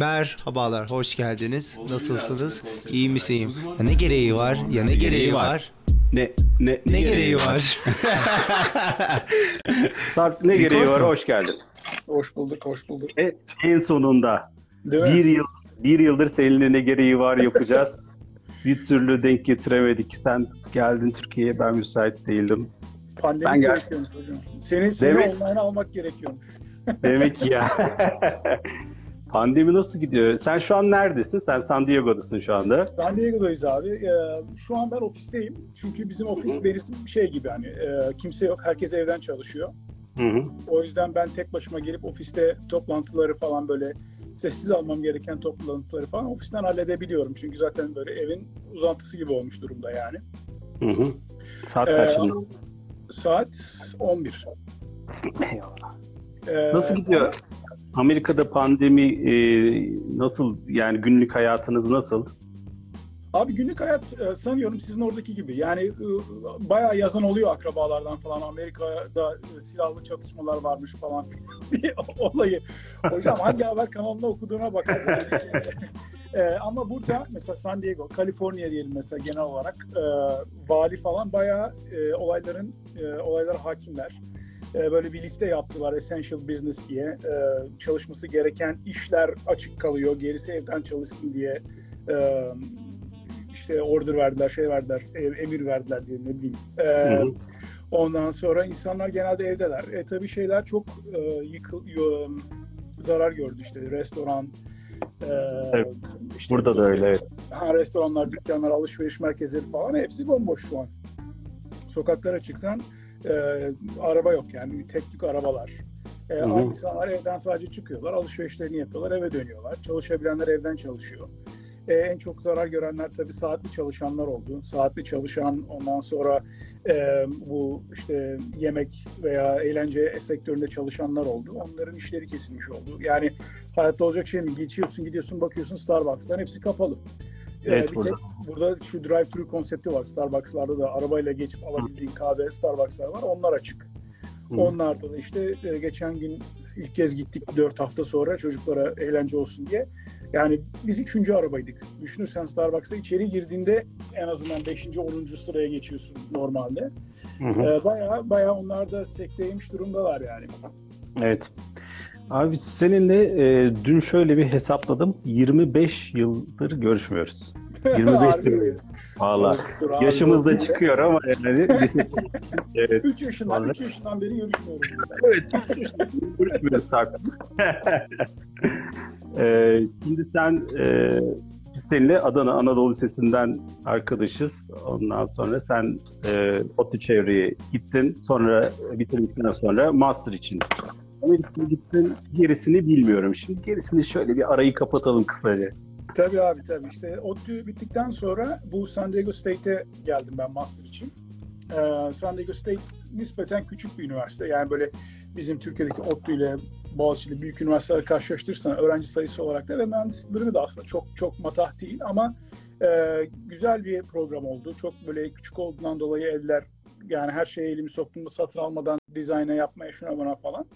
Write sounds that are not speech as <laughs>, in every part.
Merhabalar, hoş geldiniz. Nasılsınız? İyi misiyim? Ya ne gereği var? Ya ne gereği var? Ne ne Ne gereği var? <laughs> Sarp ne gereği Record var? mu? Hoş geldin. Hoş bulduk, hoş bulduk. E, en sonunda Değil mi? bir yıl bir yıldır seninle ne gereği var yapacağız. <laughs> bir türlü denk getiremedik. Sen geldin Türkiye'ye ben müsait değildim. Pandemi Ben gerekiyormuş hocam. Seni, seni Demek- online almak gerekiyormuş. Demek ki <laughs> ya. Pandemi nasıl gidiyor? Sen şu an neredesin? Sen San Diego'dasın şu anda. San Diego'dayız abi. Ee, şu an ben ofisteyim. Çünkü bizim ofis benim şey gibi hani e, kimse yok. Herkes evden çalışıyor. Hı hı. O yüzden ben tek başıma gelip ofiste toplantıları falan böyle sessiz almam gereken toplantıları falan ofisten halledebiliyorum. Çünkü zaten böyle evin uzantısı gibi olmuş durumda yani. Hı hı. Saat Ee, kaç şimdi? Saat 11. Eyvallah. Ee, Nasıl gidiyor? Amerika'da pandemi e, nasıl yani günlük hayatınız nasıl? Abi günlük hayat e, sanıyorum sizin oradaki gibi. Yani e, bayağı yazan oluyor akrabalardan falan. Amerika'da e, silahlı çatışmalar varmış falan <laughs> diye olayı. Hocam hangi <laughs> haber kanalında okuduğuna bakar. Ama burada mesela San Diego, Kaliforniya diyelim mesela genel olarak vali falan bayağı olayların olaylara hakimler. E, böyle bir liste yaptılar Essential Business diye. E, çalışması gereken işler açık kalıyor. Gerisi evden çalışsın diye. E, işte order verdiler, şey verdiler, emir verdiler diye ne bileyim. E, Hı hı. ondan sonra insanlar genelde evdeler. E tabii şeyler çok e, yıkıl, zarar gördü işte restoran. e, Evet. işte, Burada da öyle. Ha, restoranlar, dükkanlar, alışveriş merkezleri falan hepsi bomboş şu an. Sokaklara çıksan e, araba yok yani tek tük arabalar. E, Hı hı. insanlar evden sadece çıkıyorlar, alışverişlerini yapıyorlar, eve dönüyorlar. Çalışabilenler evden çalışıyor. E, en çok zarar görenler tabii saatli çalışanlar oldu. Saatli çalışan ondan sonra e, bu işte yemek veya eğlence sektöründe çalışanlar oldu. Onların işleri kesilmiş oldu. Yani hayatta olacak şey mi? Geçiyorsun gidiyorsun bakıyorsun Starbucks'ların hepsi kapalı. Evet, bir burada. tek burada şu drive-thru konsepti var. Starbucks'larda da arabayla geçip alabildiğin kahve Starbucks'lar var. Onlar açık. Hı. Onlarda da işte e, geçen gün ilk kez gittik 4 hafta sonra çocuklara eğlence olsun diye. Yani biz üçüncü arabaydık. Düşünürsen Starbucks'a içeri girdiğinde en azından 5. 10. sıraya geçiyorsun normalde. Hı. E, bayağı onlar da sekteymiş durumdalar yani. Evet. Abi seninle e, dün şöyle bir hesapladım. 25 yıldır görüşmüyoruz. <laughs> 25 Harbi yıl. Valla. Yaşımız da çıkıyor ama yani. <laughs> evet. 3 yaşından, Vallahi. 3 yaşından beri görüşmüyoruz. Evet. Görüşmüyoruz artık. <laughs> e, şimdi sen e, biz seninle Adana Anadolu Lisesi'nden arkadaşız. Ondan sonra sen e, ODTÜ çevreye gittin. Sonra e, bitirdikten sonra master için Amerika'ya gittin. Gerisini bilmiyorum. Şimdi gerisini şöyle bir arayı kapatalım kısaca. Tabii abi tabii. İşte ODTÜ bittikten sonra bu San Diego State'e geldim ben master için. Ee, San Diego State nispeten küçük bir üniversite. Yani böyle bizim Türkiye'deki ODTÜ ile Boğaziçi'li büyük üniversiteler karşılaştırırsan öğrenci sayısı olarak da ve mühendislik bölümü de aslında çok çok matah değil ama e, güzel bir program oldu. Çok böyle küçük olduğundan dolayı eller yani her şeye elimi soktuğumda satın almadan dizayna yapmaya şuna buna falan.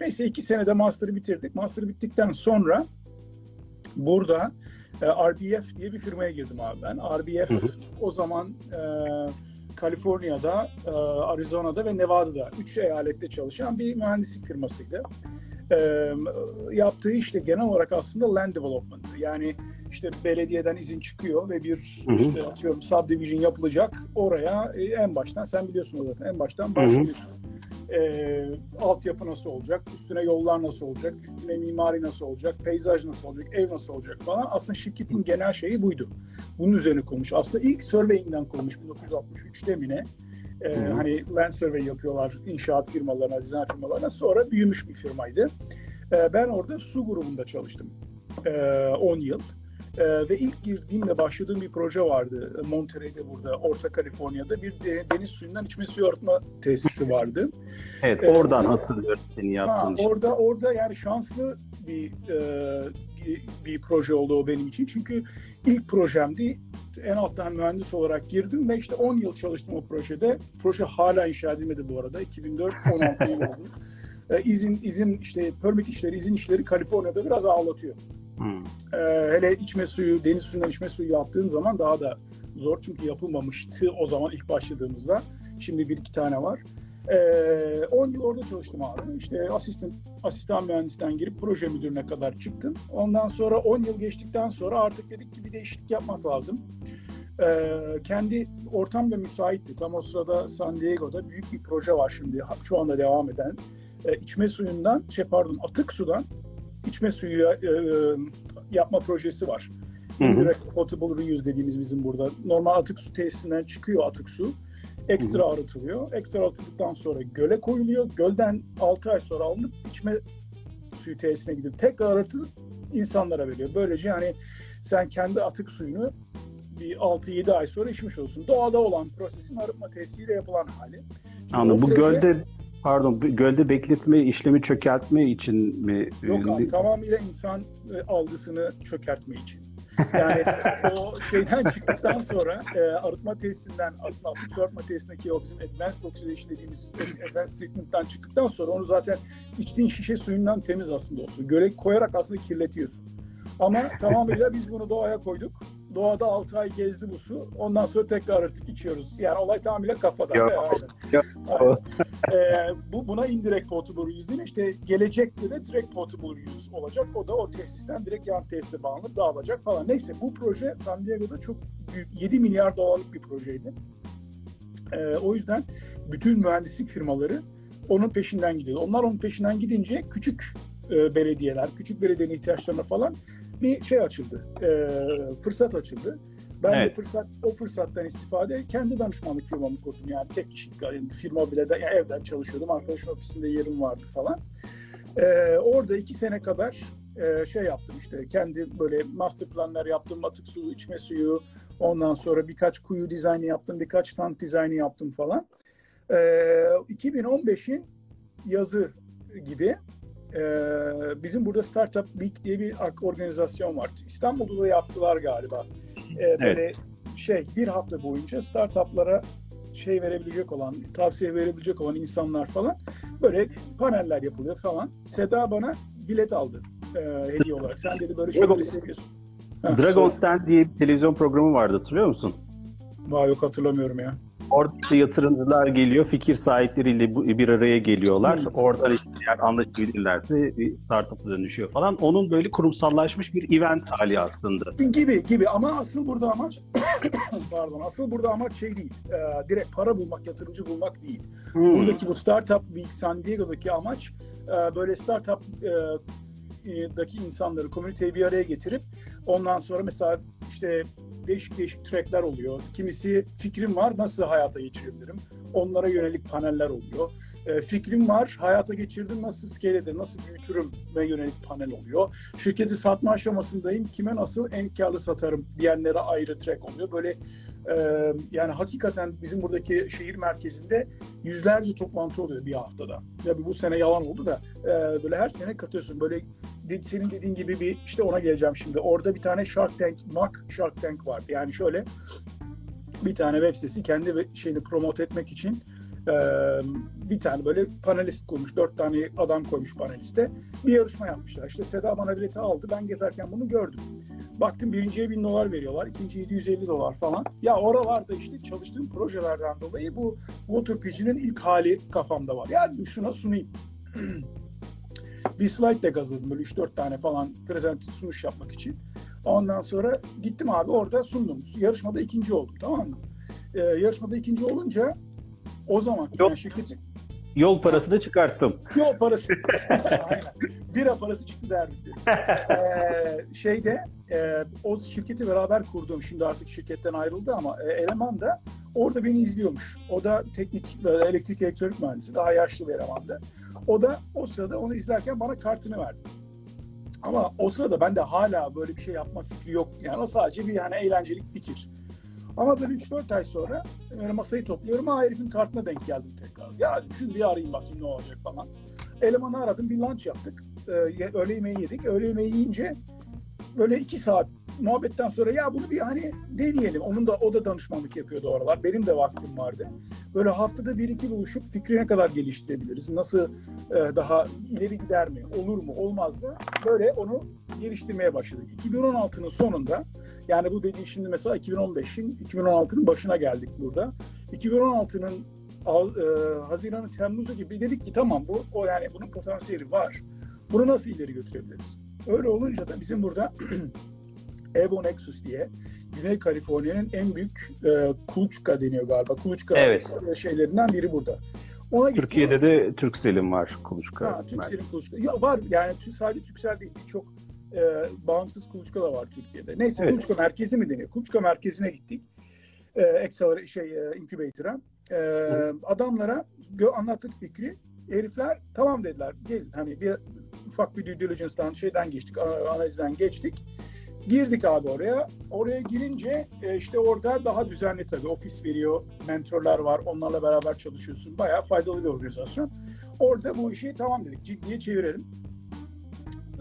Neyse iki senede master'ı bitirdik. Master bittikten sonra burada e, RBF diye bir firmaya girdim abi ben. RBF Hı hı. o zaman e, Kaliforniya'da, e, Arizona'da ve Nevada'da üç eyalette çalışan bir mühendislik firmasıydı. E, yaptığı işte genel olarak aslında land development. Yani işte belediyeden izin çıkıyor ve bir Hı hı. işte atıyorum subdivision yapılacak. Oraya e, en baştan sen biliyorsun zaten en baştan hı. başlıyorsun. E, altyapı nasıl olacak, üstüne yollar nasıl olacak, üstüne mimari nasıl olacak, peyzaj nasıl olacak, ev nasıl olacak falan. Aslında şirketin genel şeyi buydu. Bunun üzerine konmuş. Aslında ilk surveying'den konmuş 1963'te mi ne? E, hani land survey yapıyorlar inşaat firmalarına, dizayn firmalarına. Sonra büyümüş bir firmaydı. E, ben orada su grubunda çalıştım. E, 10 yıl. E, ve ilk girdiğimde başladığım bir proje vardı. Monterey'de burada, Orta Kaliforniya'da bir de, deniz suyundan içme suyu arıtma tesisi vardı. Evet, Evet. oradan hatırlıyorum seni Ha, yaptığın işi. orada orada yani şanslı bir, e, bir proje oldu o benim için. Çünkü ilk projemdi. En alttan mühendis olarak girdim ve işte 10 yıl çalıştım o projede. Proje hala inşa edilmedi bu arada. 2004-16 yıl oldu. İzin izin işte permit işleri, izin işleri Kaliforniya'da biraz ağlatıyor. Hmm. Ee, hele içme suyu, deniz suyundan içme suyu yaptığın zaman daha da zor. Çünkü yapılmamıştı o zaman ilk başladığımızda. Şimdi bir iki tane var. Ee, 10 yıl orada çalıştım abi. İşte asistan, asistan mühendisten girip proje müdürüne kadar çıktım. Ondan sonra 10 yıl geçtikten sonra artık dedik ki bir değişiklik yapmak lazım. Ee, kendi ortam da müsaitti. Tam o sırada San Diego'da büyük bir proje var şimdi. Şu anda devam eden. Ee, içme suyundan, şey pardon atık sudan içme suyu e, yapma projesi var. Indirect potable reuse dediğimiz bizim burada. Normal atık su tesisinden çıkıyor atık su. Ekstra arıtılıyor. Ekstra arıtıldıktan sonra göle koyuluyor. Gölden 6 ay sonra alınıp içme suyu tesisine gidip tekrar arıtılıp insanlara veriyor. Böylece yani sen kendi atık suyunu bir 6-7 ay sonra içmiş olsun. Doğada olan prosesin arıtma tesisiyle yapılan hali. Şimdi Anladım. Bu proje- gölde pardon gölde bekletme işlemi çökertme için mi? Yok e, abi tamamıyla insan e, algısını çökertme için. Yani o şeyden <laughs> çıktıktan sonra e, arıtma tesisinden aslında atık su arıtma tesisindeki o bizim advanced oxidation dediğimiz advanced treatment'tan çıktıktan sonra onu zaten içtiğin şişe suyundan temiz aslında o su. Göle koyarak aslında kirletiyorsun. Ama tamamıyla biz bunu doğaya koyduk. Doğada 6 ay gezdi bu su. Ondan sonra tekrar arıtıp içiyoruz. Yani olay tamamıyla kafada. Aynen. ya. Aynen. Ee, bu buna indirect potable reuse değil. İşte gelecekte de direkt potable reuse olacak. O da o tesisten direkt yan tesise bağlanıp dağılacak falan. Neyse bu proje San Diego'da çok büyük 7 milyar dolarlık bir projeydi. Ee, o yüzden bütün mühendislik firmaları onun peşinden gidiyordu. Onlar onun peşinden gidince küçük e, belediyeler, küçük belediyenin ihtiyaçlarına falan bir şey açıldı. E, fırsat açıldı. Ben de Evet. fırsat o fırsattan istifade kendi danışmanlık firmamı kurdum. Yani tek kişilik yani firma bile de yani evden çalışıyordum. Arkadaşın ofisinde yerim vardı falan. E, orada iki sene kadar e, şey yaptım işte kendi böyle master planlar yaptım. Atık suyu, içme suyu. Ondan sonra birkaç kuyu dizaynı yaptım. Birkaç tank dizaynı yaptım falan. E, 2015'in yazı gibi e, bizim burada Startup Week diye bir organizasyon var. İstanbul'da da yaptılar galiba. E, böyle şey bir hafta boyunca startuplara şey verebilecek olan, tavsiye verebilecek olan insanlar falan böyle paneller yapılıyor falan. Seda bana bilet aldı e, hediye olarak. Sen dedi böyle şeyleri seviyorsun. Ha, Dragon. Stand diye bir televizyon programı vardı hatırlıyor musun? Vay yok hatırlamıyorum ya. Orada işte yatırımcılar geliyor, fikir sahipleriyle bir araya geliyorlar. Oradan işte eğer anlaşabilirlerse bir startup'a dönüşüyor falan. Onun böyle kurumsallaşmış bir event hali aslında. Gibi gibi ama asıl burada amaç <coughs> pardon asıl burada amaç şey değil. E, direkt para bulmak, yatırımcı bulmak değil. Hmm. Buradaki bu Startup Week San Diego'daki amaç e, böyle startup e, e, daki insanları, komüniteyi bir araya getirip ondan sonra mesela işte değişik değişik trackler oluyor. Kimisi fikrim var nasıl hayata geçirebilirim? Onlara yönelik paneller oluyor. E, fikrim var hayata geçirdim nasıl scale ederim, nasıl büyütürüm ve yönelik panel oluyor. Şirketi satma aşamasındayım kime nasıl en karlı satarım diyenlere ayrı track oluyor. Böyle e, yani hakikaten bizim buradaki şehir merkezinde yüzlerce toplantı oluyor bir haftada. Ya bu sene yalan oldu da e, böyle her sene katıyorsun. Böyle senin dediğin gibi bir işte ona geleceğim şimdi. Orada bir tane Shark Tank, Mac Shark Tank vardı. Yani şöyle bir tane web sitesi kendi şeyini promote etmek için e, bir tane böyle panelist koymuş. Dört tane adam koymuş paneliste. Bir yarışma yapmışlar. İşte Seda bana bileti aldı. Ben gezerken bunu gördüm. Baktım birinciye bin dolar veriyorlar. ikinciye 750 dolar falan. Ya oralarda işte çalıştığım projelerden dolayı bu Pigeon'in ilk hali kafamda var. Yani şuna sunayım. <clears throat> bir slide de gazladım böyle 3-4 tane falan prezent sunuş yapmak için. Ondan sonra gittim abi orada sundum. Yarışmada ikinci oldum tamam mı? Ee, yarışmada ikinci olunca o zaman Yok. yani şirketi Yol parası da çıkarttım. yol parası <laughs> aynen bira parası çıktı derdik. Ee, şeyde e, o şirketi beraber kurduğum şimdi artık şirketten ayrıldı ama e, eleman da orada beni izliyormuş. O da teknik böyle elektrik elektronik mühendisi daha yaşlı bir elemandı. O da o sırada onu izlerken bana kartını verdi. Ama o sırada bende hala böyle bir şey yapma fikri yok. Yani o sadece bir yani eğlencelik fikir. Ama böyle 3-4 ay sonra böyle masayı topluyorum. Ha herifin kartına denk geldim tekrar. Ya şunu bir arayayım bakayım ne olacak falan. Elemanı aradım bir lunch yaptık. Ee, öğle yemeği yedik. Öğle yemeği yiyince böyle iki saat muhabbetten sonra ya bunu bir hani deneyelim. Onun da o da danışmanlık yapıyordu o aralar. Benim de vaktim vardı. Böyle haftada bir iki buluşup fikri ne kadar geliştirebiliriz? Nasıl e, daha ileri gider mi? Olur mu? Olmaz mı? Böyle onu geliştirmeye başladık. 2016'nın sonunda yani bu dediğim şimdi mesela 2015'in 2016'nın başına geldik burada. 2016'nın Al- e, Haziran'ı Temmuz'u gibi dedik ki tamam bu o yani bunun potansiyeli var. Bunu nasıl ileri götürebiliriz? Öyle olunca da bizim burada <clears throat> Evo Nexus diye Güney Kaliforniya'nın en büyük e, kuluçka deniyor galiba. Kuluçka Evet. şeylerinden biri burada. Ona. Türkiye'de de Turkcell'in var kuluçka. Ha, Türkcell'in kuluçka. Ya var yani sadece Türksel değil birçok e, bağımsız kuluçka da var Türkiye'de. Neyse Evet. kuluçka merkezi mi deniyor? Kuluçka merkezine gittik. E, şey e, incubator'a. E, adamlara anlattık fikri. Herifler tamam dediler. Gel hani bir ufak bir due diligence'dan şeyden geçtik, ana- analizden geçtik. Girdik abi oraya. Oraya girince e, işte orada daha düzenli tabii. Ofis veriyor, mentorlar var. Onlarla beraber çalışıyorsun. Bayağı faydalı bir organizasyon. Orada bu işi tamam dedik. Ciddiye çevirelim.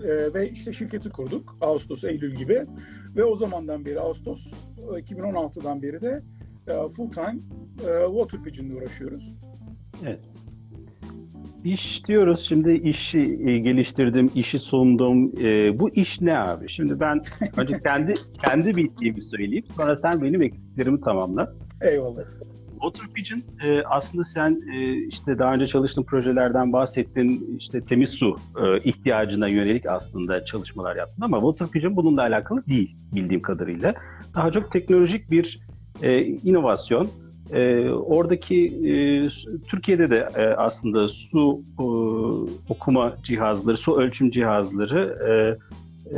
E, ve işte şirketi kurduk. Ağustos, Eylül gibi. Ve o zamandan beri Ağustos e, 2016'dan beri de e, full time e, water pigeon'la uğraşıyoruz. İş diyoruz şimdi işi e, geliştirdim, işi sundum. E, bu iş ne abi? Şimdi ben önce kendi <laughs> kendi bildiğimi söyleyeyim. Sonra sen benim eksiklerimi tamamla. Eyvallah. Water Pigeon e, aslında sen e, işte daha önce çalıştığın projelerden bahsettin. işte temiz su e, ihtiyacına yönelik aslında çalışmalar yaptın ama Water Pigeon bununla alakalı değil bildiğim kadarıyla. Daha çok teknolojik bir e, inovasyon. E, oradaki e, Türkiye'de de e, aslında su e, okuma cihazları, su ölçüm cihazları e,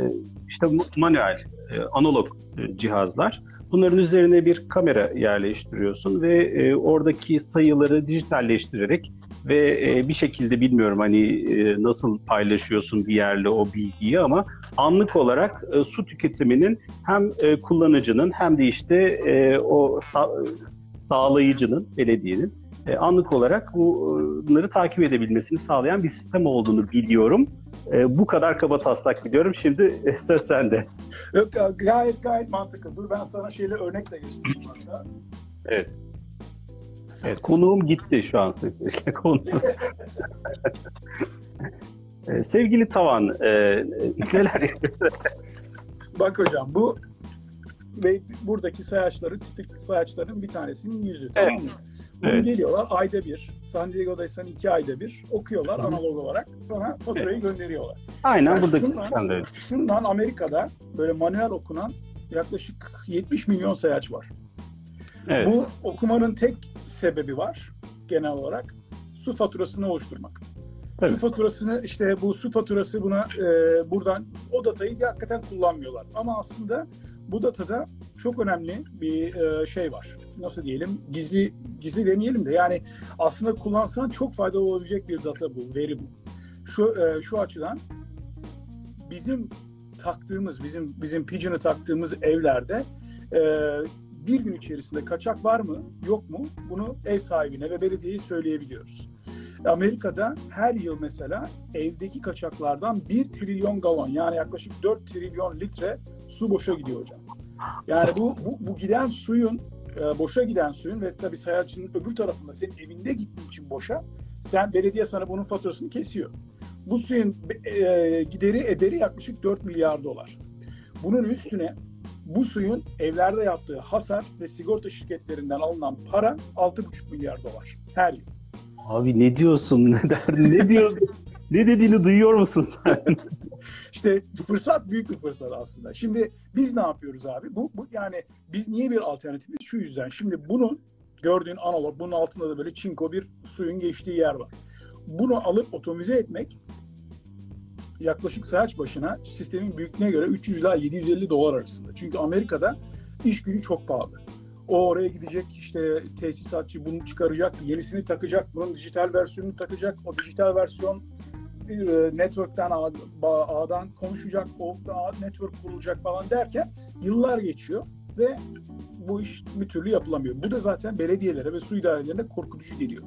e, işte manuel, e, analog e, cihazlar. Bunların üzerine bir kamera yerleştiriyorsun ve e, oradaki sayıları dijitalleştirerek ve e, bir şekilde bilmiyorum hani e, nasıl paylaşıyorsun bir yerle o bilgiyi ama anlık olarak e, su tüketiminin hem e, kullanıcının hem de işte e, o sa- sağlayıcının, belediyenin e, anlık olarak bu, bunları takip edebilmesini sağlayan bir sistem olduğunu biliyorum. E, bu kadar kaba taslak biliyorum. Şimdi e, söz sende. Yok, gayet gayet mantıklı. Dur ben sana şeyle örnekle göstereyim hatta. Evet. Evet, konuğum gitti şu an. Konuğum. <laughs> E, Sevgili Tavan, e, neler? Bak hocam bu ve buradaki sayaçları tipik sayaçların bir tanesinin yüzü tamam mı? Bunu Evet. geliyorlar ayda bir. San Diego'daysan iki ayda bir okuyorlar Hı analog olarak. Sana faturayı gönderiyorlar. Aynen buradaki Şundan- de. Şundan Amerika'da böyle manuel okunan yaklaşık 70 milyon sayaç var. Evet. Bu okumanın tek sebebi var genel olarak su faturasını oluşturmak. Tabii. Su faturasını işte bu su faturası buna e, buradan o datayı hakikaten kullanmıyorlar. Ama aslında bu datada çok önemli bir e, şey var. Nasıl diyelim? Gizli gizli demeyelim de yani aslında kullansan çok faydalı olabilecek bir data bu, veri bu. Şu e, şu açıdan bizim taktığımız, bizim bizim Pigeon'ı taktığımız evlerde e, bir gün içerisinde kaçak var mı, yok mu? Bunu ev sahibine ve belediyeye söyleyebiliyoruz. Amerika'da her yıl mesela evdeki kaçaklardan 1 trilyon galon yani yaklaşık 4 trilyon litre su boşa gidiyor hocam. Yani bu, bu, bu giden suyun, e, boşa giden suyun ve tabii sayacının öbür tarafında senin evinde gittiği için boşa, sen belediye sana bunun faturasını kesiyor. Bu suyun e, gideri ederi yaklaşık 4 milyar dolar. Bunun üstüne bu suyun evlerde yaptığı hasar ve sigorta şirketlerinden alınan para 6,5 milyar dolar her yıl. Abi ne diyorsun? <laughs> Ne, der, ne diyorsun? ne dediğini duyuyor musun sen? <laughs> İşte fırsat büyük bir fırsat aslında. Şimdi biz ne yapıyoruz abi? Bu, bu yani biz niye bir alternatifiz? Şu yüzden. Şimdi bunun gördüğün analog, bunun altında da böyle çinko bir suyun geçtiği yer var. Bunu alıp otomize etmek yaklaşık sayaç başına sistemin büyüklüğüne göre 300 ila 750 dolar arasında. Çünkü Amerika'da iş gücü çok pahalı. O oraya gidecek işte tesisatçı bunu çıkaracak, yenisini takacak, bunun dijital versiyonunu takacak. O dijital versiyon bir e, network'ten ağdan konuşacak, o ağ network kurulacak falan derken yıllar geçiyor ve bu iş bir türlü yapılamıyor. Bu da zaten belediyelere ve su idarelerine korkutucu geliyor.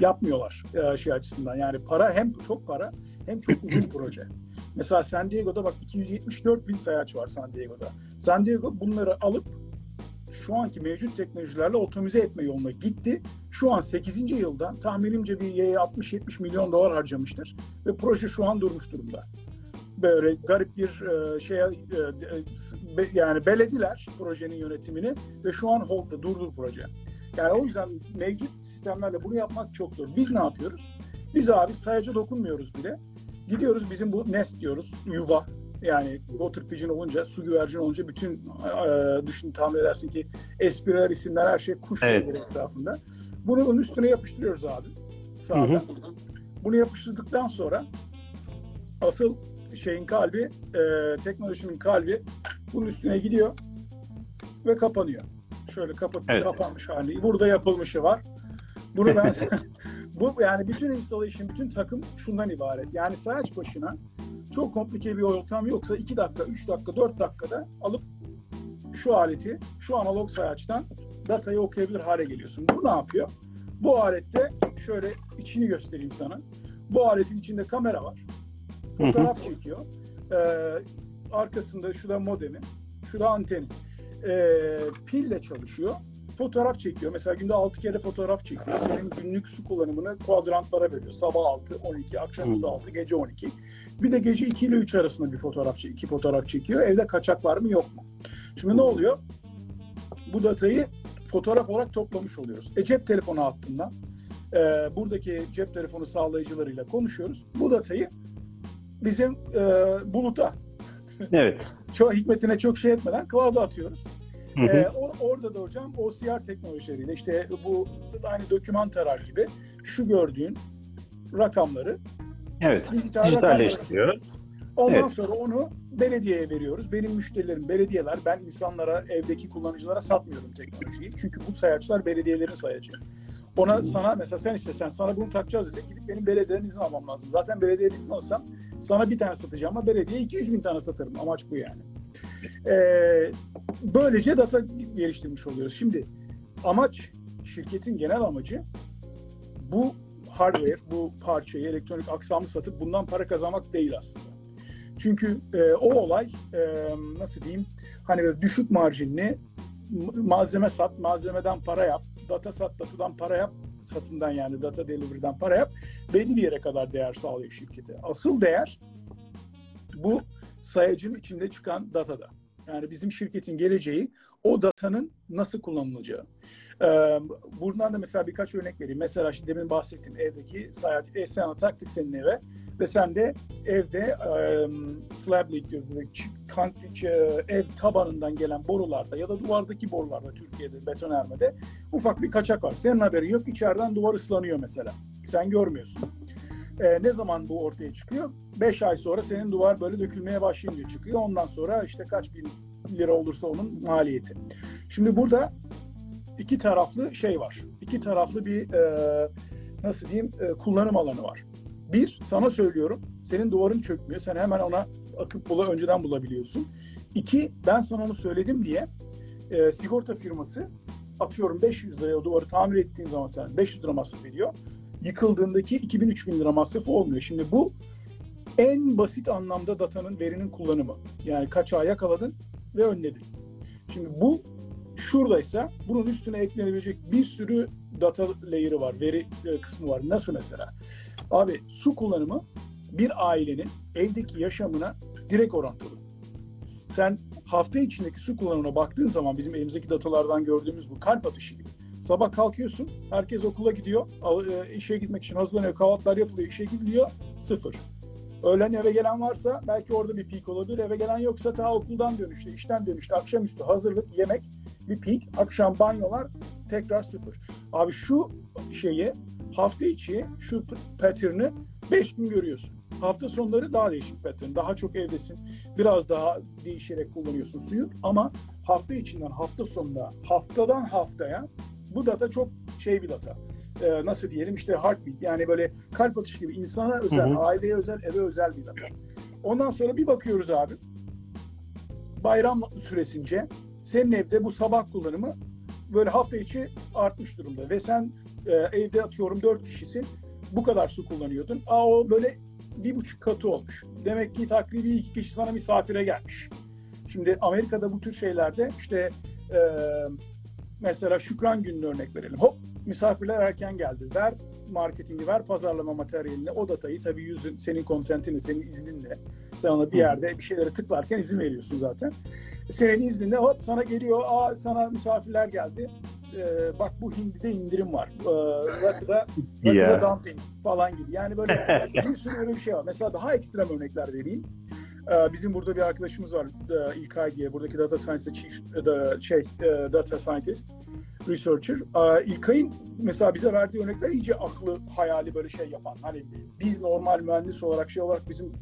Yapmıyorlar e, şey açısından. Yani para hem çok para hem çok <clears throat> uzun proje. Mesela San Diego'da bak 274 bin sayaç var San Diego'da. San Diego bunları alıp şu anki mevcut teknolojilerle otomize etme yoluna gitti. Şu an 8. yılda tahminimce bir 60-70 milyon dolar harcamıştır. Ve proje şu an durmuş durumda. Böyle garip bir e, şeye e, e, yani belediler projenin yönetimini ve şu an hold'da durdur proje. Yani o yüzden mevcut sistemlerle bunu yapmak çok zor. Biz ne yapıyoruz? Biz abi sayaca dokunmuyoruz bile. Gidiyoruz bizim bu nest diyoruz, yuva. Yani water pigeon olunca, su güvercin olunca bütün e, düşün tahmin edersin ki espriler, isimler her şey kuş Evet. etrafında. Bunu bunun üstüne yapıştırıyoruz abi sağda. Hı hı. Bunu yapıştırdıktan sonra asıl şeyin kalbi, e, teknolojinin kalbi bunun üstüne gidiyor ve kapanıyor. Şöyle kapat, Evet. kapanmış hali. Burada yapılmışı var. Bunu ben <laughs> <laughs> bu yani bütün installation, bütün takım şundan ibaret. Yani sayaç başına çok komplike bir ortam yoksa 2 dakika, 3 dakika, 4 dakikada alıp şu aleti, şu analog sayaçtan datayı okuyabilir hale geliyorsun. Bu ne yapıyor? Bu alette şöyle içini göstereyim sana. Bu aletin içinde kamera var. Fotoğraf çekiyor. Ee, arkasında şurada modemi, şurada anteni. Ee, pille çalışıyor. Fotoğraf çekiyor. Mesela günde 6 kere fotoğraf çekiyor. Senin günlük su kullanımını kuadrantlara bölüyor. Sabah 6, 12, akşamüstü 6, gece 12. Bir de gece 2 ile 3 arasında bir fotoğraf, çek- iki fotoğraf çekiyor. Evde kaçak var mı yok mu? Şimdi ne oluyor? Bu datayı fotoğraf olarak toplamış oluyoruz. E cep telefonu hattından e, buradaki cep telefonu sağlayıcılarıyla konuşuyoruz. Bu datayı bizim e, buluta Evet. <laughs> çok hikmetine çok şey etmeden cloud'a atıyoruz. Hı hı. Ee, o- orada da hocam OCR teknolojileriyle işte bu aynı doküman tarar gibi şu gördüğün rakamları Evet. dijital rakamları Dijitalleştiriyor. Ondan Evet. sonra onu belediyeye veriyoruz. Benim müşterilerim belediyeler. Ben insanlara, evdeki kullanıcılara satmıyorum teknolojiyi. Çünkü bu sayaçlar belediyelerin sayacı. Ona sana mesela sen istesen sana bunu takacağız desek gidip benim belediyeden izin almam lazım. Zaten belediyeden izin alsam sana bir tane satacağım ama belediye 200 bin tane satarım. Amaç bu yani. Ee, böylece data geliştirmiş oluyoruz. Şimdi amaç, şirketin genel amacı bu hardware, bu parçayı, elektronik aksamı satıp bundan para kazanmak değil aslında. Çünkü e, o olay e, nasıl diyeyim hani böyle düşük marjinli malzeme sat, malzemeden para yap, data sat, datadan para yap, satımdan yani data delivery'den para yap belli bir yere kadar değer sağlıyor şirkete. Asıl değer bu sayacın içinde çıkan datada. Yani bizim şirketin geleceği o datanın nasıl kullanılacağı. Ee, buradan da mesela birkaç örnek vereyim. Mesela işte demin bahsettiğim evdeki sayaç, e, sana taktık senin eve ve sen de evde e, slab leak concrete, e, ev tabanından gelen borularda ya da duvardaki borularda Türkiye'de betonarmede ufak bir kaçak var. Senin haberin yok içeriden duvar ıslanıyor mesela. Sen görmüyorsun. E, ne zaman bu ortaya çıkıyor? 5 ay sonra senin duvar böyle dökülmeye başlayınca çıkıyor. Ondan sonra işte kaç bin lira olursa onun maliyeti. Şimdi burada iki taraflı şey var. İki taraflı bir e, nasıl diyeyim e, kullanım alanı var. Bir, sana söylüyorum. Senin duvarın çökmüyor. Sen hemen ona akıp bula, önceden bulabiliyorsun. İki, ben sana onu söyledim diye e, sigorta firması atıyorum 500 liraya o duvarı tamir ettiğin zaman sen 500 lira masraf ediyor. Yıkıldığındaki 2000-3000 lira masrafı olmuyor. Şimdi bu en basit anlamda datanın, verinin kullanımı. Yani kaçağı yakaladın ve önledin. Şimdi bu şuradaysa bunun üstüne eklenebilecek bir sürü data layer'ı var, veri e, kısmı var. Nasıl mesela? Abi su kullanımı bir ailenin evdeki yaşamına direkt orantılı. Sen hafta içindeki su kullanımına baktığın zaman bizim elimizdeki datalardan gördüğümüz bu kalp atışı gibi. Sabah kalkıyorsun, herkes okula gidiyor, e, işe gitmek için hazırlanıyor, kahvaltılar yapılıyor, işe gidiliyor, sıfır. Öğlen eve gelen varsa belki orada bir peak olabilir. Eve gelen yoksa ta okuldan dönüşte, işten dönüşte, akşamüstü hazırlık, yemek, bir peak. Akşam banyolar tekrar sıfır. Abi şu şeyi hafta içi şu pattern'ı 5 gün görüyorsun. Hafta sonları daha değişik pattern. Daha çok evdesin. Biraz daha değişerek kullanıyorsun suyu. Ama hafta içinden hafta sonuna, haftadan haftaya bu data çok şey bir data. Ee, nasıl diyelim işte heartbeat yani böyle kalp atışı gibi insana özel, Hı hı. aileye özel, eve özel bir data. Ondan sonra bir bakıyoruz abi. Bayram süresince senin evde bu sabah kullanımı böyle hafta içi artmış durumda ve sen e, evde atıyorum dört kişisin bu kadar su kullanıyordun. Aa o böyle bir buçuk katı olmuş. Demek ki takribi iki kişi sana misafire gelmiş. Şimdi Amerika'da bu tür şeylerde işte e, mesela Şükran gününü örnek verelim. Hop misafirler erken geldi. Ver marketingi, ver pazarlama materyalini, o datayı tabii yüzün, senin konsentinle, senin izninle. Sen ona bir yerde bir şeylere tıklarken izin veriyorsun zaten. Senin izninle hop sana geliyor, aa sana misafirler geldi. Ee, bak bu hindide indirim var. Ee, rakıda, <laughs> rakıda Ya. dumping falan gibi. Yani böyle <laughs> bir sürü böyle bir şey var. Mesela daha ekstrem örnekler vereyim. Ee, bizim burada bir arkadaşımız var e, İlkay diye buradaki data science chief e, şey e, data scientist researcher. Ee, İlkay'ın mesela bize verdiği örnekler iyice aklı hayali böyle şey yapan. Hani biz normal mühendis olarak şey olarak bizim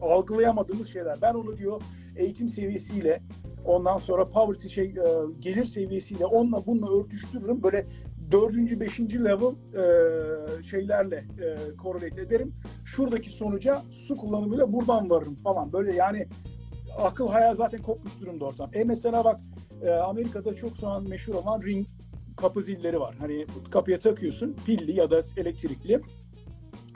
algılayamadığımız şeyler. Ben onu diyor eğitim seviyesiyle ondan sonra poverty şey gelir seviyesiyle onunla bununla örtüştürürüm. Böyle dördüncü, beşinci level e, şeylerle e, correlate ederim. Şuradaki sonuca su kullanımıyla buradan varırım falan. Böyle yani akıl hayal zaten kopmuş durumda ortam. E mesela bak e, Amerika'da çok şu an meşhur olan ring kapı zilleri var. Hani kapıya takıyorsun pilli ya da elektrikli.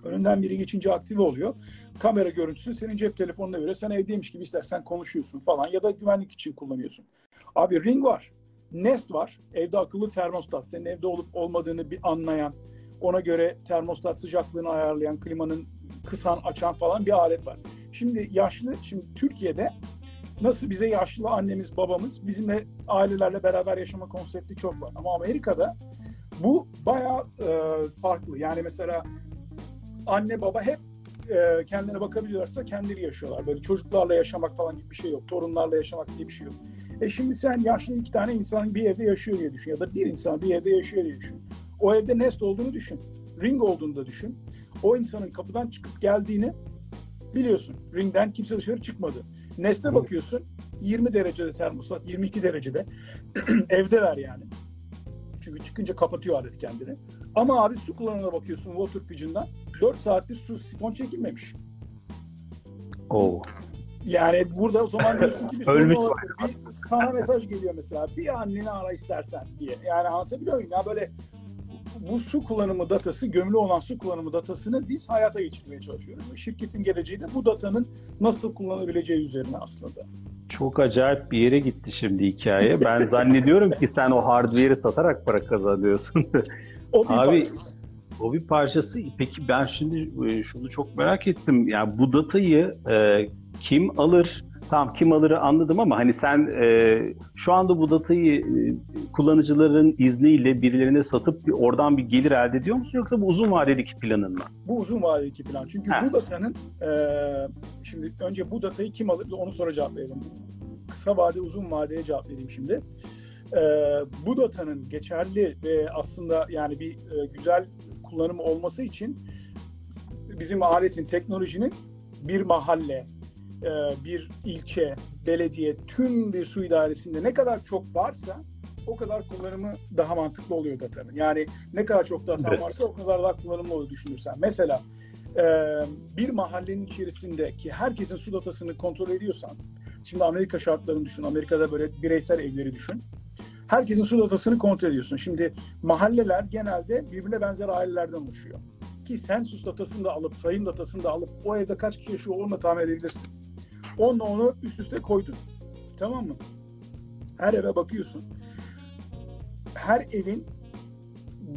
Önünden biri geçince aktive oluyor. Kamera görüntüsü senin cep telefonuna göre sen evdeymiş gibi istersen konuşuyorsun falan ya da güvenlik için kullanıyorsun. Abi ring var. Nest var. Evde akıllı termostat. Senin evde olup olmadığını bir anlayan, ona göre termostat sıcaklığını ayarlayan, klimanın kısan açan falan bir alet var. Şimdi yaşlı, şimdi Türkiye'de nasıl bize yaşlı annemiz babamız bizimle ailelerle beraber yaşama konsepti çok var. Ama Amerika'da bu bayağı e, farklı. Yani mesela anne baba hep e, kendine bakabiliyorlarsa kendileri yaşıyorlar. Böyle çocuklarla yaşamak falan gibi bir şey yok. Torunlarla yaşamak diye bir şey yok. E şimdi sen yaşlı iki tane insan bir evde yaşıyor diye düşün. Ya da bir insan bir evde yaşıyor diye düşün. O evde nest olduğunu düşün. Ring olduğunu da düşün. O insanın kapıdan çıkıp geldiğini biliyorsun. Ringden kimse dışarı çıkmadı. Neste bakıyorsun 20 derecede termostat, 22 derecede. <clears throat> Evdeler yani. Çünkü çıkınca kapatıyor alet kendini. Ama abi su kullanımına bakıyorsun Water Pigeon'dan. 4 saattir su sifon çekilmemiş. Oo. Yani burada o zaman diyorsun ki bir sorun olabilir. Bir, sana mesaj geliyor mesela. Bir anneni ara istersen diye. Yani anlatabiliyor muyum? Ya böyle bu su kullanımı datası, gömülü olan su kullanımı datasını biz hayata geçirmeye çalışıyoruz. Ve Şirketin geleceği de bu datanın nasıl kullanılabileceği üzerine aslında. Çok acayip bir yere gitti şimdi hikaye. Ben zannediyorum ki sen o hardware'i satarak para kazanıyorsun. <laughs> O bir Abi, parçası. o bir parçası. Peki ben şimdi e, şunu çok merak ettim. Yani bu datayı e, kim alır? Tamam kim alırı anladım ama hani sen e, şu anda bu datayı e, kullanıcıların izniyle birilerine satıp bir- oradan bir gelir elde ediyor musun yoksa bu uzun vadedeki planın mı? Bu uzun vadeli plan. Çünkü Ha. bu datanın eee, şimdi önce bu datayı kim alır onu sonra cevap verelim. Kısa vade uzun vadeye cevap vereyim şimdi. Eee, bu datanın geçerli ve aslında yani bir e, güzel kullanımı olması için bizim aletin teknolojinin bir mahalle, e, bir ilçe, belediye, tüm bir su idaresinde ne kadar çok varsa o kadar kullanımı daha mantıklı oluyor datanın. Yani ne kadar çok datan Evet. varsa o kadar daha kullanımlı olur düşünürsen. Mesela e, bir mahallenin içerisindeki herkesin su datasını kontrol ediyorsan, şimdi Amerika şartlarını düşün, Amerika'da böyle bireysel evleri düşün. Herkesin su datasını kontrol ediyorsun. Şimdi mahalleler genelde birbirine benzer ailelerden oluşuyor. Ki sensus datasını da alıp, sayım datasını da alıp o evde kaç kişi yaşıyor onu da tahmin edebilirsin. Onunla onu üst üste koydun. Tamam mı? Her eve bakıyorsun. Her evin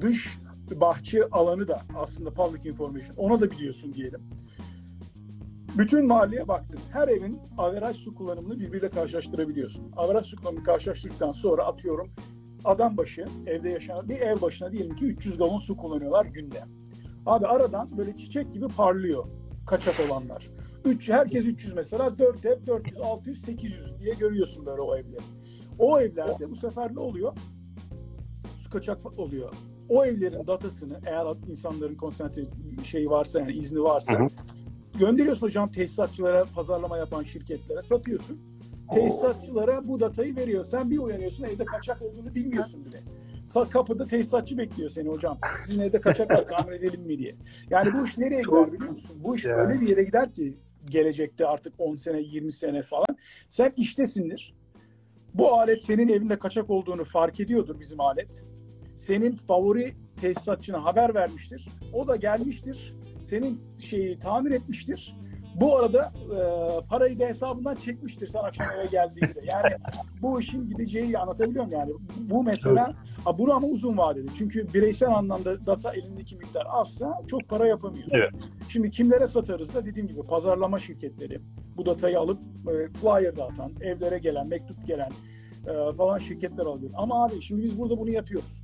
dış bahçe alanı da aslında public information. Ona da biliyorsun diyelim. Bütün mahalleye baktın. Her evin averaj su kullanımını birbiriyle karşılaştırabiliyorsun. Averaj su kullanımını karşılaştırdıktan sonra atıyorum adam başı evde yaşayan bir ev başına diyelim ki 300 galon su kullanıyorlar günde. Abi aradan böyle çiçek gibi parlıyor kaçak olanlar. 3 herkes 300 mesela 4 ev 400 600 800 diye görüyorsun böyle o evleri. O evlerde bu sefer ne oluyor? Su kaçak oluyor. O evlerin datasını eğer insanların konsenti şeyi varsa yani izni varsa Hı hı. gönderiyorsun hocam tesisatçılara, pazarlama yapan şirketlere satıyorsun. Tesisatçılara bu datayı veriyor. Sen bir uyanıyorsun evde kaçak olduğunu bilmiyorsun bile. Sa- Kapıda tesisatçı bekliyor seni hocam. Sizin evde kaçak var tamir edelim mi diye. Yani bu iş nereye gider biliyor musun? Bu iş öyle bir yere gider ki gelecekte artık 10 sene 20 sene falan. Sen iştesindir. Bu alet senin evinde kaçak olduğunu fark ediyordur bizim alet. Senin favori tesisatçına haber vermiştir. O da gelmiştir. Senin şeyi tamir etmiştir. Bu arada e, parayı da hesabından çekmiştir sen akşam eve geldiğinde. Yani bu işin gideceği anlatabiliyor muyum yani? Bu mesela ha, bunu ama uzun vadeli. Çünkü bireysel anlamda data elindeki miktar azsa çok para yapamıyorsun. Evet. Şimdi kimlere satarız da dediğim gibi pazarlama şirketleri bu datayı alıp e, flyer dağıtan, evlere gelen, mektup gelen e, falan şirketler alıyor. Ama abi şimdi biz burada bunu yapıyoruz.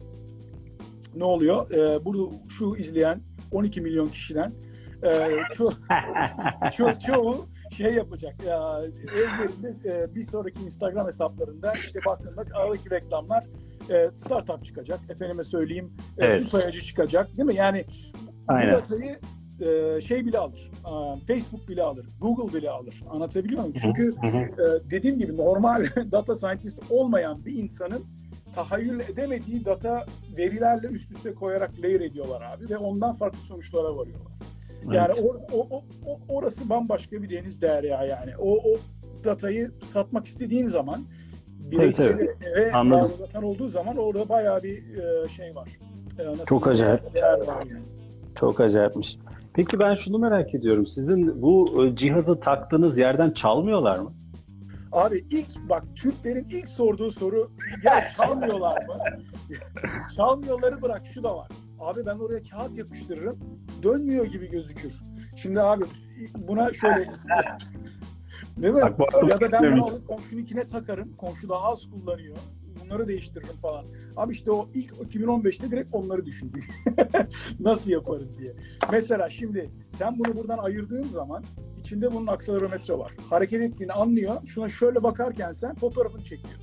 Ne oluyor? E, burada şu izleyen 12 milyon kişiden e, ço <laughs> ço çoğu şey yapacak. Ya, evlerinde e, bir sonraki Instagram hesaplarında işte baktığında aradaki reklamlar e, startup çıkacak. Efendime söyleyeyim e, Evet. su sayacı çıkacak. Değil mi? Yani bu Aynen. datayı e, şey bile alır. e, Facebook bile alır. Google bile alır. Anlatabiliyor muyum? Çünkü e, dediğim gibi normal <laughs> data scientist olmayan bir insanın tahayyül edemediği data verilerle üst üste koyarak layer ediyorlar abi ve ondan farklı sonuçlara varıyorlar. Yani o, o, o, o- orası bambaşka bir deniz derya yani. O, o datayı satmak istediğin zaman bireysel ve Anladım. bağlatan olduğu zaman orada bayağı bir e, şey var. E, nasıl Çok acayip. Değer var yani. Çok acayipmiş. Peki ben şunu merak ediyorum. Sizin bu e, cihazı taktığınız yerden çalmıyorlar mı? Abi ilk bak Türklerin ilk sorduğu soru ya çalmıyorlar mı? <laughs> Çalmıyorları bırak şu da var. Abi ben oraya kağıt yapıştırırım. Dönmüyor gibi gözükür. Şimdi abi buna şöyle <laughs> Değil mi? Bak, ya da ben bunu alıp komşununkine takarım. Komşu daha az kullanıyor. Bunları değiştiririm falan. Abi işte o ilk 2015'te direkt onları düşündük. <laughs> Nasıl yaparız diye. Mesela şimdi sen bunu buradan ayırdığın zaman içinde bunun akselerometre var. Hareket ettiğini anlıyor. Şuna şöyle bakarken sen fotoğrafını çekiyor.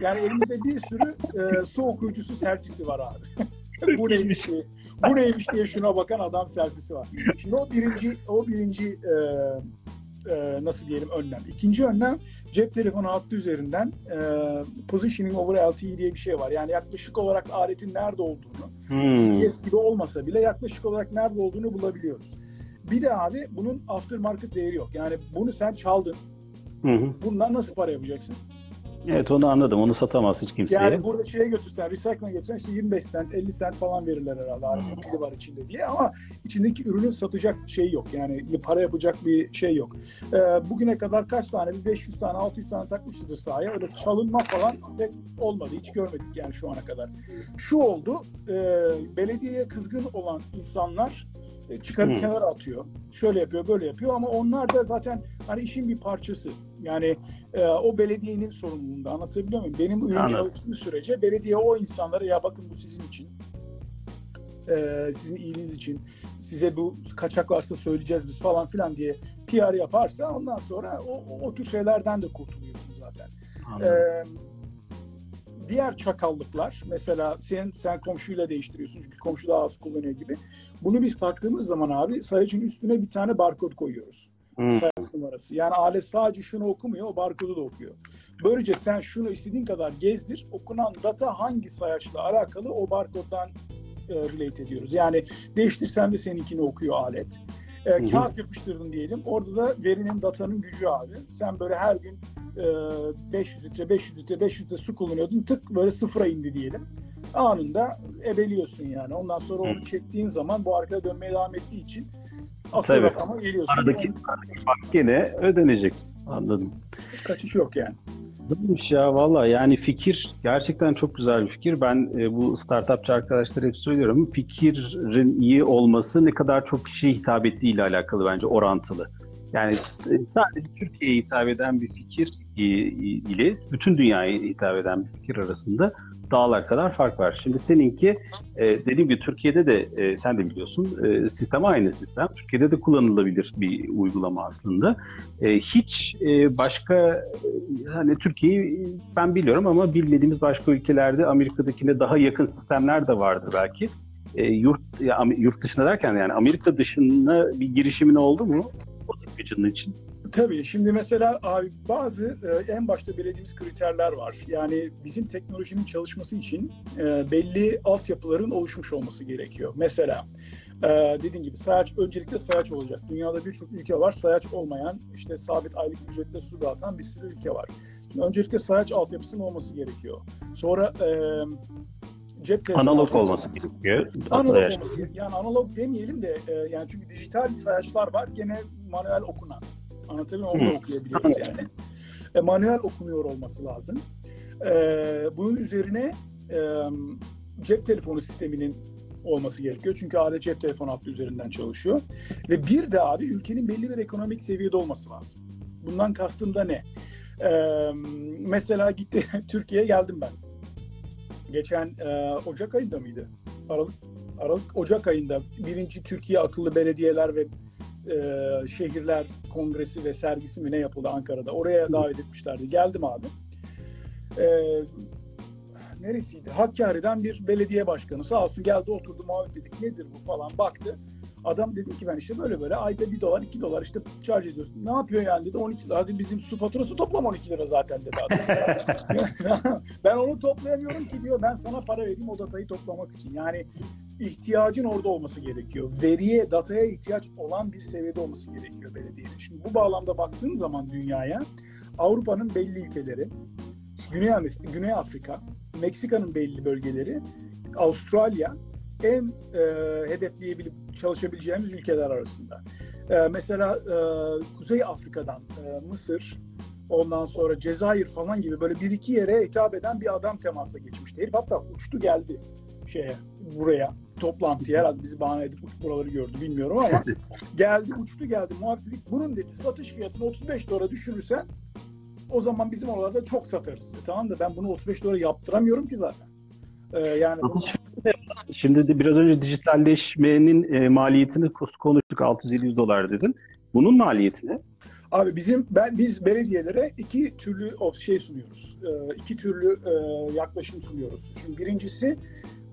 Yani elimizde bir sürü e, su okuyucusu selfie'si var abi. <laughs> bu neymiş diye. Bu neymiş diye şuna bakan adam selfie'si var. Şimdi o birinci o birinci e, e, nasıl diyelim önlem. İkinci önlem cep telefonu hattı üzerinden e, positioning over LTE diye bir şey var. Yani yaklaşık olarak aletin nerede olduğunu Hmm. GPS gibi olmasa bile yaklaşık olarak nerede olduğunu bulabiliyoruz. Bir de abi bunun aftermarket değeri yok. Yani bunu sen çaldın. Hı hı. Bundan nasıl para yapacaksın? Evet onu anladım. Onu satamaz hiç kimseye. Yani burada şeye götürsen, recycling'a götürsen işte 25 cent, 50 cent falan verirler herhalde. Aletin pili var içinde diye ama içindeki ürünün satacak şey yok. Yani para yapacak bir şey yok. Ee, bugüne kadar kaç tane, bir 500 tane, 600 tane takmışızdır sahaya. Öyle çalınma falan pek olmadı. Hiç görmedik yani şu ana kadar. Şu oldu, e, belediyeye kızgın olan insanlar e, çıkarıp Hmm. kenara atıyor. Şöyle yapıyor, böyle yapıyor ama onlar da zaten hani işin bir parçası. Yani e, o belediyenin sorumluluğunda anlatabiliyor muyum? Benim ürün Anladım. çalıştığı sürece belediye o insanlara ya bakın bu sizin için e, sizin iyiliğiniz için size bu kaçak varsa söyleyeceğiz biz falan filan diye PR yaparsa ondan sonra o, o, o tür şeylerden de kurtuluyorsun zaten. Ee, diğer çakallıklar mesela sen sen komşuyla değiştiriyorsun çünkü komşu daha az kullanıyor gibi. Bunu biz taktığımız zaman abi sayacın üstüne bir tane barkod koyuyoruz. Sayaç numarası. Yani alet sadece şunu okumuyor, o barkodu da okuyor. Böylece sen şunu istediğin kadar gezdir. Okunan data hangi sayaçla alakalı o barkoddan e, relate ediyoruz. Yani değiştirsen de seninkini okuyor alet. E, kağıt yapıştırdın diyelim. Orada da verinin datanın gücü abi. Sen böyle her gün e, 500 litre, 500 litre, 500 litre su kullanıyordun. Tık böyle sıfıra indi diyelim. Anında ebeliyorsun yani. Ondan sonra onu çektiğin zaman bu arkaya dönmeye devam ettiği için asıl Tabii. rakama geliyorsun. Aradaki, aradaki fark gene ödenecek. Anladım. kaçış yok yani. Güzelmiş ya valla yani fikir gerçekten çok güzel bir fikir. Ben e, bu startupçı arkadaşlara hep söylüyorum. Fikirin iyi olması ne kadar çok kişiye hitap ettiğiyle alakalı bence orantılı. Yani sadece Türkiye'ye hitap eden bir fikir ile bütün dünyaya hitap eden bir fikir arasında dağlar kadar fark var. Şimdi seninki e, dediğim gibi Türkiye'de de e, sen de biliyorsun e, sistem aynı sistem. Türkiye'de de kullanılabilir bir uygulama aslında. E, hiç e, başka e, hani Türkiye'yi ben biliyorum ama bilmediğimiz başka ülkelerde Amerika'dakine daha yakın sistemler de vardır belki. E, yurt ya, yurt dışına derken yani Amerika dışına bir girişimin oldu mu? O tıkıcının için. Tabii şimdi mesela abi bazı e, en başta belirlediğimiz kriterler var. Yani bizim teknolojinin çalışması için e, belli altyapıların oluşmuş olması gerekiyor. Mesela e, dediğim gibi sayaç öncelikle sayaç olacak. Dünyada birçok ülke var sayaç olmayan işte sabit aylık ücretle su dağıtan bir sürü ülke var. Şimdi öncelikle sayaç altyapısının olması gerekiyor. Sonra cep telefonu Analog altyapısı- olması gerekiyor. Analog yaş- olması gerekiyor. Yani analog demeyelim de yani çünkü dijital sayaçlar var gene manuel okunan. Anlatabiliyor muyum? Onu da okuyabiliyoruz yani. E, manuel okunuyor olması lazım. E, bunun üzerine e, cep telefonu sisteminin olması gerekiyor. Çünkü alet cep telefonu hattı üzerinden çalışıyor. Ve bir de abi ülkenin belli bir ekonomik seviyede olması lazım. Bundan kastım da ne? E, mesela gitti <laughs> Türkiye'ye geldim ben. Geçen e, Ocak ayında mıydı? Aralık Aralık Ocak ayında birinci Türkiye Akıllı Belediyeler ve e, Şehirler Kongresi ve sergisi mi ne yapıldı Ankara'da. Oraya davet etmişlerdi. Geldim abi. E, neresiydi? Hakkari'den bir belediye başkanı sağ olsun geldi oturdu muhabbet dedik nedir bu falan baktı. Adam dedim ki ben işte böyle böyle ayda bir dolar iki dolar işte charge ediyorsun. Ne yapıyor yani dedi 12 lira. Hadi bizim su faturası toplam 12 lira zaten dedi adam. <laughs> ben onu toplayamıyorum ki diyor ben sana para vereyim o datayı toplamak için. Yani ihtiyacın orada olması gerekiyor. Veriye, dataya ihtiyaç olan bir seviyede olması gerekiyor belediyenin. Şimdi bu bağlamda baktığın zaman dünyaya Avrupa'nın belli ülkeleri, Güney, Güney Afrika, Meksika'nın belli bölgeleri, Avustralya en e, hedefleyebilip çalışabileceğimiz ülkeler arasında. E, mesela e, Kuzey Afrika'dan e, Mısır, ondan sonra Cezayir falan gibi böyle bir iki yere hitap eden bir adam temasa geçmişti. Herif hatta uçtu geldi şeye buraya toplantıya herhalde bizi bahane edip uç buraları gördü bilmiyorum ama <laughs> geldi uçtu geldi muhabbet dedik. Bunun dedi satış fiyatını 35 dolara düşürürsen o zaman bizim oralarda çok satarız. E, tamam da ben bunu 35 dolara yaptıramıyorum ki zaten. E, yani Satış Şimdi de biraz önce dijitalleşmenin e, maliyetini konuştuk 600-700 dolar dedin. Bunun maliyeti ne? Abi bizim ben biz belediyelere iki türlü şey sunuyoruz. Ee, iki türlü e, yaklaşım sunuyoruz. Şimdi birincisi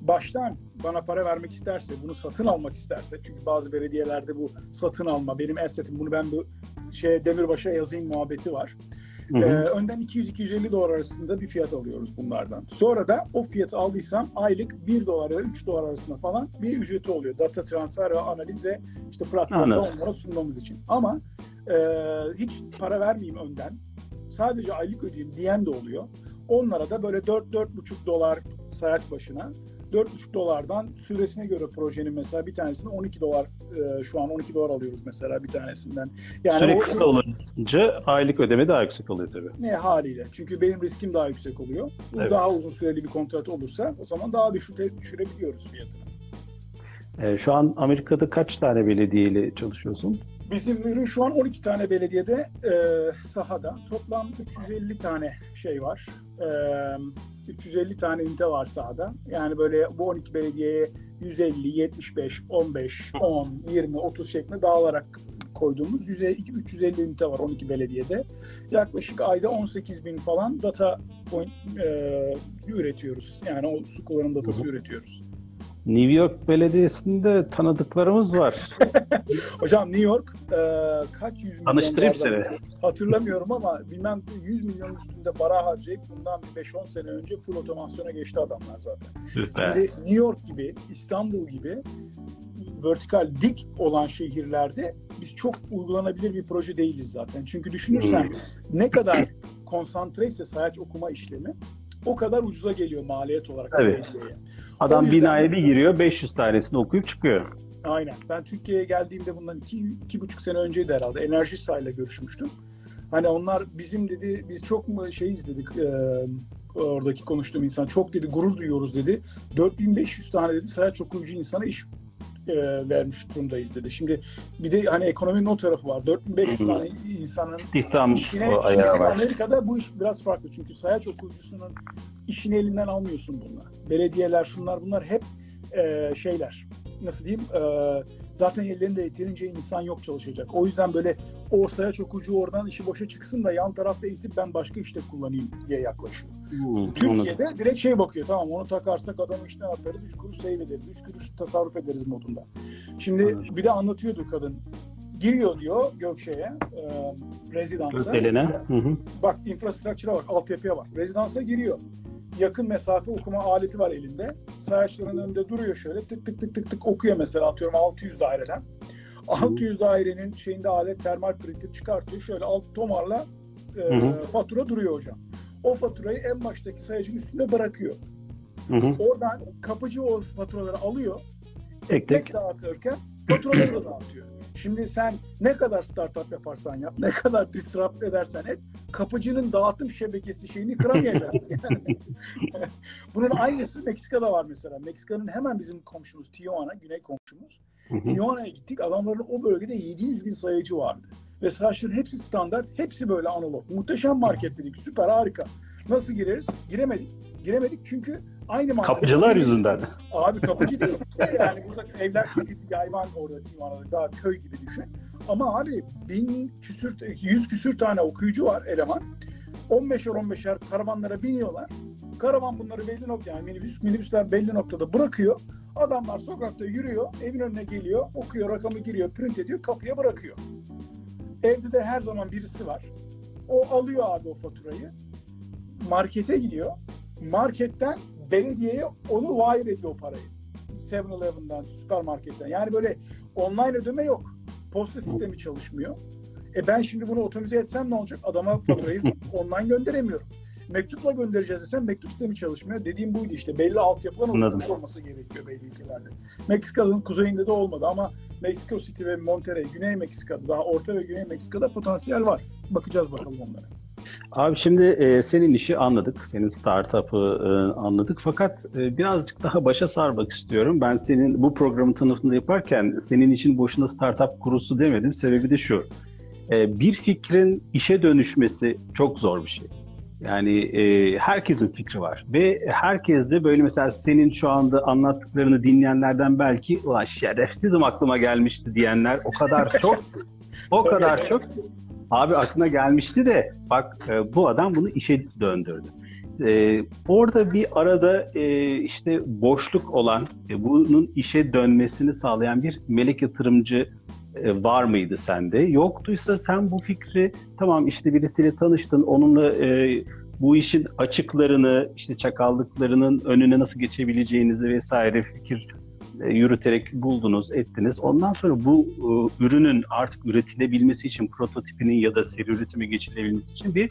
baştan bana para vermek isterse, bunu satın almak isterse çünkü bazı belediyelerde bu satın alma, benim assetim bunu ben bu şey Demirbaş'a yazayım muhabbeti var. Hı hı. Ee, önden 200-250 dolar arasında bir fiyat alıyoruz bunlardan. Sonra da o fiyatı aldıysam aylık 1 dolar ya da 3 dolar arasında falan bir ücreti oluyor. Data transfer ve analiz ve işte platformda Anladım. onlara sunmamız için. Ama e, hiç para vermeyeyim önden. Sadece aylık ödeyeyim diyen de oluyor. Onlara da böyle 4-4,5 dolar sayaç başına 4,5 dolardan süresine göre projenin mesela bir tanesini 12 dolar e, şu an 12 dolar alıyoruz mesela bir tanesinden. Yani Süre o- kısa olunca aylık ödeme daha yüksek oluyor tabii. ne haliyle? Çünkü benim riskim daha yüksek oluyor. Bu Evet. daha uzun süreli bir kontrat olursa o zaman daha düşüre, düşürebiliyoruz fiyatını. E, şu an Amerika'da kaç tane belediyeyle çalışıyorsun? Bizim ürün şu an 12 tane belediyede e, sahada. Toplam 350 tane şey var. E, 350 tane ünite var sahada. Yani böyle bu 12 belediyeye 150, 75, 15, 10, 20, 30 şeklinde dağılarak koyduğumuz 100, 350 ünite var 12 belediyede. Yaklaşık ayda 18 bin falan data point e, üretiyoruz. Yani o su kullanım datası Hı hı. üretiyoruz. New York Belediyesi'nde tanıdıklarımız var. <laughs> Hocam New York e, kaç yüz milyon Tanıştırayım seni. Hatırlamıyorum ama bilmem 100 milyon üstünde para harcayıp bundan bir 5-10 sene önce full otomasyona geçti adamlar zaten. Şimdi New York gibi, İstanbul gibi vertikal dik olan şehirlerde biz çok uygulanabilir bir proje değiliz zaten. Çünkü düşünürsen ne kadar konsantreyse sayaç okuma işlemi o kadar ucuza geliyor maliyet olarak. Evet. Adam binaya bir giriyor 500 tanesini okuyup çıkıyor. Aynen. Ben Türkiye'ye geldiğimde bundan iki, iki buçuk sene önceydi herhalde. Enerji ile görüşmüştüm. Hani onlar bizim dedi, biz çok mu şeyiz dedik e, oradaki konuştuğum insan. Çok dedi gurur duyuyoruz dedi. 4500 tane dedi sayaç okuyucu insana iş e, vermiş durumdayız dedi. Şimdi bir de hani ekonominin o tarafı var. 4500 Hı hı. tane insanın İstihdam işine, var. Amerika'da bu iş biraz farklı. Çünkü sayaç okuyucusunun işini elinden almıyorsun bununla. Belediyeler şunlar bunlar hep e, şeyler. Nasıl diyeyim? E, zaten ellerinde yeterince insan yok çalışacak. O yüzden böyle o sayaç okuyucu oradan işi boşa çıksın da yan tarafta eğitip ben başka işte kullanayım diye yaklaşıyor. Hmm, anladım. Türkiye'de direkt şey bakıyor tamam onu takarsak adamı işten atarız 3 kuruş save ederiz 3 kuruş tasarruf ederiz modunda. Şimdi Anladım. bir de anlatıyordu kadın. Giriyor diyor Gökşe'ye, e, rezidansa. Hı. Bak infrastructure'a bak, altyapıya bak. Rezidansa giriyor. Yakın mesafe okuma aleti var elinde. Sayaçların önünde duruyor şöyle tık tık tık tık tık okuyor mesela atıyorum 600 daireden. 600 dairenin şeyinde alet termal printer çıkartıyor. Şöyle alt tomarla e, Hı hı. fatura duruyor hocam. O faturayı en baştaki sayacın üstünde bırakıyor. Hı hı. Oradan kapıcı o faturaları alıyor. Tek tek. dağıtırken faturaları da dağıtıyor. Şimdi sen ne kadar startup yaparsan yap, ne kadar disrupt edersen et, kapıcının dağıtım şebekesi şeyini kıramayacaksın. <laughs> Yani. Bunun aynısı Meksika'da var mesela. Meksika'nın hemen bizim komşumuz Tijuana, güney komşumuz. Tijuana'ya gittik. Adamların o bölgede 700 bin sayıcı vardı. Ve saçların hepsi standart, hepsi böyle analog. Muhteşem market dedik, süper harika. Nasıl gireriz? Giremedik. Giremedik çünkü aynı mantık. Kapıcılar yüzünden. Abi kapıcı değil. <laughs> yani burada evler çünkü yayvan orada Tijuana'da daha köy gibi düşün. Ama abi bin küsür, yüz küsür tane okuyucu var eleman. 15'er 15'er karavanlara biniyorlar. Karavan bunları belli nokta yani minibüs, minibüsler belli noktada bırakıyor. Adamlar sokakta yürüyor, evin önüne geliyor, okuyor, rakamı giriyor, print ediyor, kapıya bırakıyor. Evde de her zaman birisi var. O alıyor abi o faturayı. Markete gidiyor. Marketten belediyeye onu wire ediyor o parayı. 7-Eleven'dan, süpermarketten. Yani böyle online ödeme yok. Posta sistemi çalışmıyor. E ben şimdi bunu otomize etsem ne olacak? Adama faturayı <laughs> online gönderemiyorum. Mektupla göndereceğiz desem mektup sistemi çalışmıyor. Dediğim buydu işte. Belli altyapıların oturmuş olması gerekiyor belli ülkelerde. Meksika'nın kuzeyinde de olmadı ama Mexico City ve Monterrey, Güney Meksika'da, daha Orta ve Güney Meksika'da potansiyel var. Bakacağız bakalım onlara. Abi şimdi e, senin işi anladık, senin startup'ı e, anladık. Fakat e, birazcık daha başa sarmak istiyorum. Ben senin bu programın tanıtımını yaparken senin için boşuna startup kurusu demedim. Sebebi de şu. E, bir fikrin işe dönüşmesi çok zor bir şey. Yani e, herkesin fikri var ve herkes de böyle mesela senin şu anda anlattıklarını dinleyenlerden belki ulan şerefsizim aklıma gelmişti diyenler o kadar çok o kadar çok Abi aklına gelmişti de bak e, bu adam bunu işe döndürdü. E, orada bir arada e, işte boşluk olan, e, bunun işe dönmesini sağlayan bir melek yatırımcı e, var mıydı sende? Yoktuysa sen bu fikri tamam işte birisiyle tanıştın, onunla e, bu işin açıklarını, işte çakallıklarının önüne nasıl geçebileceğinizi vesaire fikir yürüterek buldunuz, ettiniz. Ondan sonra bu e, ürünün artık üretilebilmesi için prototipinin ya da seri üretime geçilebilmesi için bir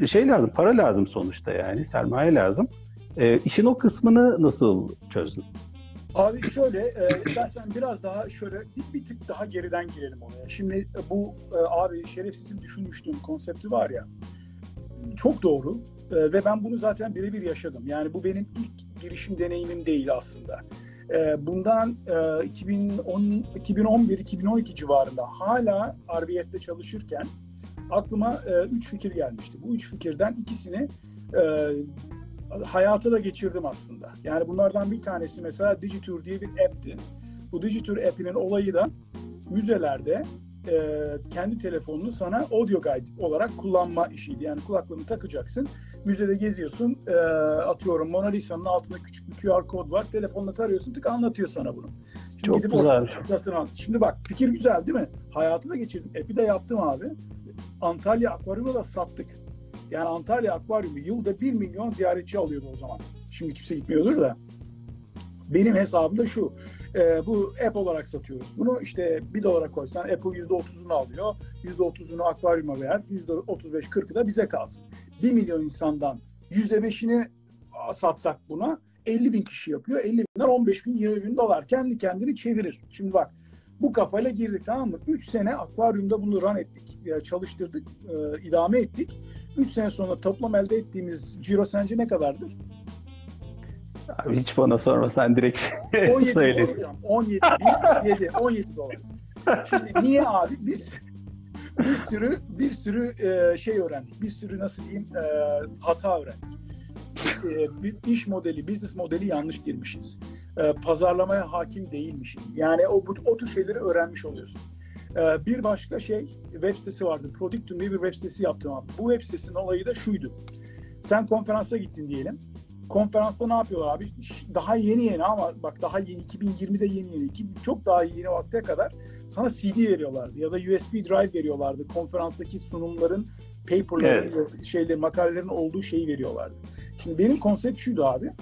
e, şey lazım, para lazım sonuçta yani, sermaye lazım. E, işin o kısmını nasıl çözdün? Abi şöyle, e, istersen biraz daha şöyle bir, bir tık daha geriden girelim oraya. Şimdi e, bu e, abi şerefsizim düşünmüştüm konsepti var ya, çok doğru E, ve ben bunu zaten birebir yaşadım. Yani bu benim ilk girişim deneyimim değil aslında. E, bundan e, 2010, 2011-2012 civarında hala RBF'de çalışırken aklıma e, üç fikir gelmişti. Bu üç fikirden ikisini e, hayata da geçirdim aslında. Yani bunlardan bir tanesi mesela Digitour diye bir app'ti. Bu Digitour app'inin olayı da müzelerde e, kendi telefonunu sana audio guide olarak kullanma işiydi. Yani kulaklığını takacaksın, müzede geziyorsun, e, atıyorum Mona Lisa'nın altında küçük bir QR kod var, telefonla tarıyorsun, tık anlatıyor sana bunu. Şimdi Çok gidip güzel. satın al. Şimdi bak fikir güzel değil mi? Hayatı da geçirdim. App'i de yaptım abi. Antalya Akvaryum'da da sattık. Yani Antalya Akvaryumu yılda 1 milyon ziyaretçi alıyordu o zaman. Şimdi kimse gitmiyordur da. Benim hesabımda şu. e, bu app olarak satıyoruz. Bunu işte 1 dolara koysan Apple %30'unu alıyor. %30'unu akvaryuma ver. %35-40'ı da bize kalsın. 1 milyon insandan %5'ini satsak buna 50 bin kişi yapıyor. 50 binden 15 bin 20 bin dolar. Kendi kendini çevirir. Şimdi bak bu kafayla girdik tamam mı? 3 sene akvaryumda bunu run ettik, e, çalıştırdık, e, idame ettik. 3 sene sonra toplam elde ettiğimiz ciro sence ne kadardır? Abi hiç bana sorma sen direkt <laughs> 17 dolar söyle. hocam. 17, 1, 7, 17 dolar. Şimdi niye abi? Biz bir sürü bir sürü e, şey öğrendik. Bir sürü nasıl diyeyim e, hata öğrendik. E, bir iş modeli, business modeli yanlış girmişiz. Pazarlamaya hakim değilmişim. Yani o bu, o tür şeyleri öğrenmiş oluyorsun. Bir başka şey web sitesi vardı. Productum diye bir web sitesi yaptım abi. Bu web sitesinin olayı da şuydu. Sen konferansa gittin diyelim. Konferansta ne yapıyorlar abi? Daha yeni yeni ama bak daha yeni 2020'de yeni yeni. iki- Çok daha yeni vakte kadar sana CD veriyorlardı ya da USB drive veriyorlardı. Konferanstaki sunumların, paperların, Evet. şeyleri, makalelerin olduğu şeyi veriyorlardı. Şimdi benim konsept şuydu abi.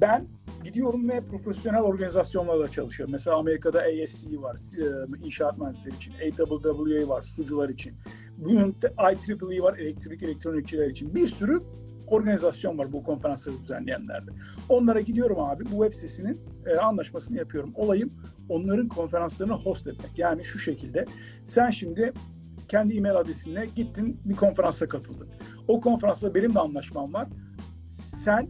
Ben gidiyorum ve profesyonel organizasyonlarla çalışıyorum. Mesela Amerika'da ASC var, e, inşaat mühendisleri için. AWWA var, sucular için. Bunun IEEE var elektrik elektronikçiler için. Bir sürü organizasyon var bu konferansları düzenleyenlerde. Onlara gidiyorum abi bu web sitesinin e, anlaşmasını yapıyorum. Olayım onların konferanslarını host etmek. Yani şu şekilde sen şimdi kendi e-mail adresinle gittin bir konferansa katıldın. O konferansla benim de anlaşmam var. Sen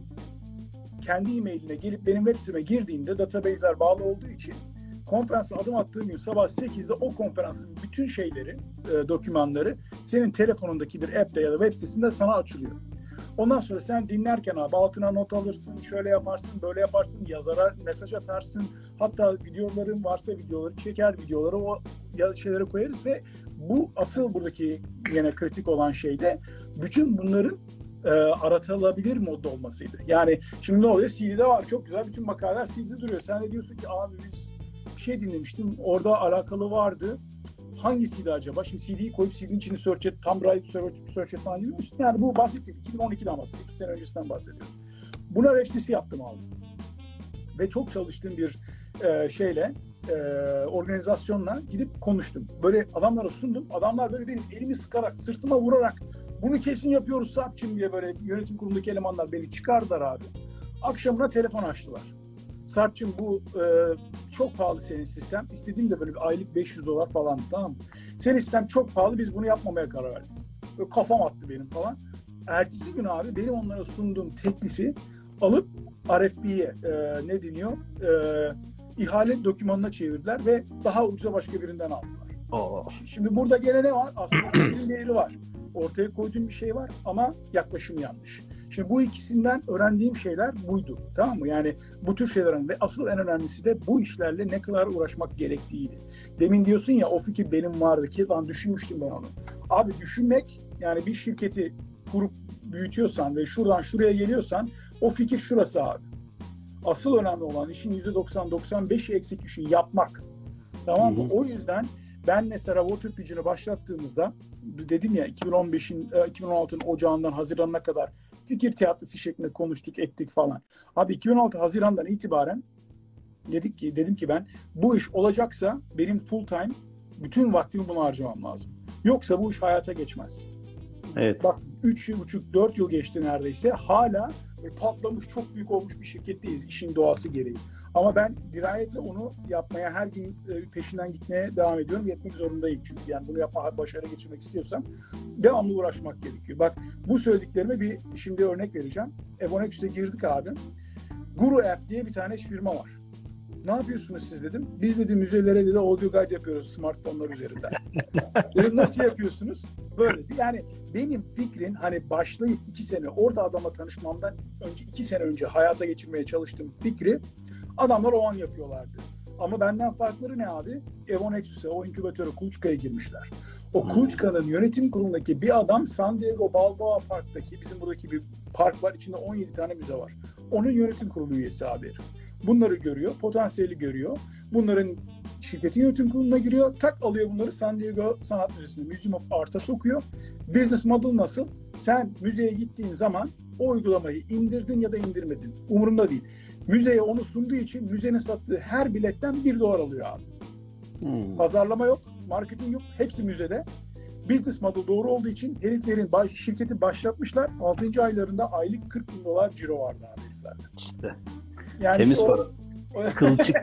kendi e-mailine gelip benim web siteme girdiğinde database'ler bağlı olduğu için konferansa adım attığın gün sabah 8'de o konferansın bütün şeyleri, e, dokümanları senin telefonundaki bir app'te ya da web sitesinde sana açılıyor. Ondan sonra sen dinlerken abi altına not alırsın, şöyle yaparsın, böyle yaparsın, yazara mesaj atarsın. Hatta videoların varsa videoları çeker, videoları o şeylere koyarız ve bu asıl buradaki yine kritik olan şey de bütün bunların e, aratılabilir modda olmasıydı. Yani şimdi ne oluyor? CD'de var çok güzel bütün makaleler CD'de duruyor. Sen de diyorsun ki abi biz bir şey dinlemiştim orada alakalı vardı. Hangisiydi acaba? Şimdi CD'yi koyup CD'nin içini search et, tam right search, search et falan gibi misin? Yani bu bahsettiğim 2012'den bahsediyoruz. 8 sene öncesinden bahsediyoruz. Buna sitesi yaptım abi. Ve çok çalıştığım bir e, şeyle, e, organizasyonla gidip konuştum. Böyle adamlara sundum. Adamlar böyle benim elimi sıkarak, sırtıma vurarak bunu kesin yapıyoruz Sarp'cığım diye böyle yönetim kurulundaki elemanlar beni çıkardılar abi. Akşamına telefon açtılar. Sarp'cığım bu e, çok pahalı senin sistem. İstediğim de böyle bir aylık 500 dolar falandı tamam mı? Senin sistem çok pahalı biz bunu yapmamaya karar verdik. Böyle kafam attı benim falan. Ertesi gün abi benim onlara sunduğum teklifi alıp RFP'ye e, ne deniyor? E, ihale dokümanına çevirdiler ve daha ucuza başka birinden aldılar. Oo. Şimdi burada gene ne var? Aslında <clears throat> fikrin değeri var. Ortaya koyduğum bir şey var ama yaklaşım yanlış. Şimdi bu ikisinden öğrendiğim şeyler buydu. Tamam mı? Yani bu tür şeylerin ve asıl en önemlisi de bu işlerle ne kadar uğraşmak gerektiğiydi. Demin diyorsun ya o fikir benim vardı ki lan düşünmüştüm ben onu. Abi düşünmek yani bir şirketi kurup büyütüyorsan ve şuradan şuraya geliyorsan o fikir şurası abi. Asıl önemli olan işin %90-95'i execution yapmak. Tamam mı? Hı hı. O yüzden ben mesela Water Pigeon'ı başlattığımızda dedim ya 2015'in e, 2016'nın ocağından Haziran'a kadar fikir tiyatrosu şeklinde konuştuk ettik falan. Abi 2016 Haziran'dan itibaren dedik ki dedim ki ben bu iş olacaksa benim full time bütün vaktimi buna harcamam lazım. Yoksa bu iş hayata geçmez. Evet. Bak 3 yıl, buçuk 4 yıl geçti neredeyse. Hala patlamış, çok büyük olmuş bir şirketteyiz işin doğası gereği. Ama ben dirayetle onu yapmaya her gün e, peşinden gitmeye devam ediyorum. Yetmek zorundayım çünkü. Yani bunu yapma başarı geçirmek istiyorsam devamlı uğraşmak gerekiyor. Bak bu söylediklerime bir şimdi örnek vereceğim. Ebonex'e girdik abi. Guru App diye bir tane firma var. Ne yapıyorsunuz siz dedim. Biz dedi müzelere dedi audio guide yapıyoruz smartphone'lar üzerinden. <laughs> dedim nasıl yapıyorsunuz? Böyle. Yani benim fikrin hani başlayıp iki sene orada adamla tanışmamdan önce iki sene önce hayata geçirmeye çalıştığım fikri adamlar o an yapıyorlardı. Ama benden farkları ne abi? Evon Exus'e, o inkübatöre Kuluçka'ya girmişler. O Hmm. Kuluçka'nın yönetim kurulundaki bir adam San Diego Balboa Park'taki bizim buradaki bir park var. içinde 17 tane müze var. Onun yönetim kurulu üyesi abi. Bunları görüyor, potansiyeli görüyor. Bunların şirketin yönetim kuruluna giriyor. Tak alıyor bunları San Diego Sanat Müzesi'ne, Museum of Art'a sokuyor. Business model nasıl? Sen müzeye gittiğin zaman o uygulamayı indirdin ya da indirmedin. Umurunda değil. Müzeye onu sunduğu için müzenin sattığı her biletten 1 dolar alıyor abi. Hmm. Pazarlama yok, marketing yok. Hepsi müzede. Business model doğru olduğu için heriflerin baş, şirketi başlatmışlar. 6. aylarında aylık 40 bin dolar ciro vardı abi heriflerde. İşte. Yani Temiz işte para. <laughs> Kılçık. <laughs>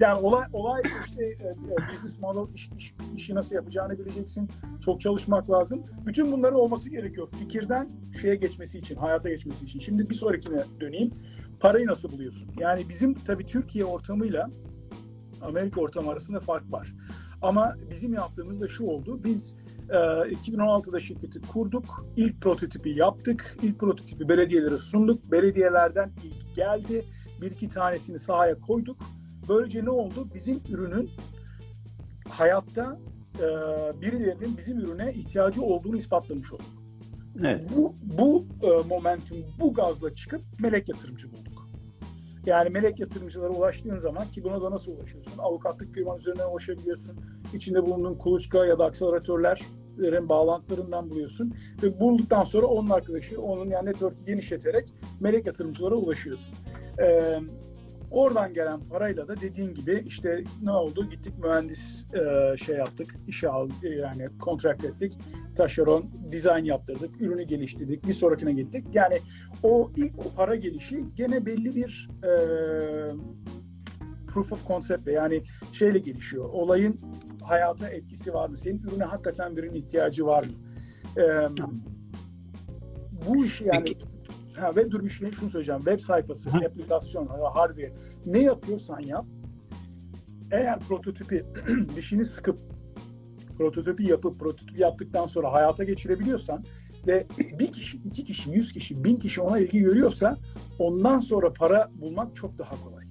yani olay olay işte e, e, business model iş, iş- işi nasıl yapacağını bileceksin. Çok çalışmak lazım. Bütün bunların olması gerekiyor. Fikirden şeye geçmesi için, hayata geçmesi için. Şimdi bir sonrakine döneyim. Parayı nasıl buluyorsun? Yani bizim tabii Türkiye ortamıyla Amerika ortamı arasında fark var. Ama bizim yaptığımız da şu oldu. Biz e, 2016'da şirketi kurduk. İlk prototipi yaptık. İlk prototipi belediyelere sunduk. Belediyelerden ilk geldi. Bir iki tanesini sahaya koyduk. Böylece ne oldu? Bizim ürünün hayatta e, birilerinin bizim ürüne ihtiyacı olduğunu ispatlamış olduk. Evet. Bu, bu e, momentum, bu gazla çıkıp melek yatırımcı bulduk. Yani melek yatırımcılara ulaştığın zaman ki buna da nasıl ulaşıyorsun? Avukatlık firman üzerinden ulaşabiliyorsun. İçinde bulunduğun kuluçka ya da akseleratoörlerin bağlantılarından buluyorsun. Ve bulduktan sonra onun arkadaşı, onun yani network'ü genişleterek melek yatırımcılara ulaşıyorsun. Ee, Oradan gelen parayla da dediğin gibi işte ne oldu? Gittik mühendis e, şey yaptık, işe aldık yani kontrakt ettik. Taşeron, dizayn yaptırdık, ürünü geliştirdik, bir sonrakine gittik. Yani o ilk para gelişi gene belli bir e, proof of concept yani şeyle gelişiyor. Olayın hayata etkisi var mı? Senin ürüne hakikaten birinin ihtiyacı var mı? E, bu işi yani ha, ve dur bir şey şunu söyleyeceğim. Web sayfası, Hı. aplikasyon, hardware ne yapıyorsan yap. Eğer prototipi <clears throat> dişini sıkıp prototipi yapıp prototipi yaptıktan sonra hayata geçirebiliyorsan ve bir kişi, iki kişi, yüz kişi, bin kişi ona ilgi görüyorsa ondan sonra para bulmak çok daha kolay.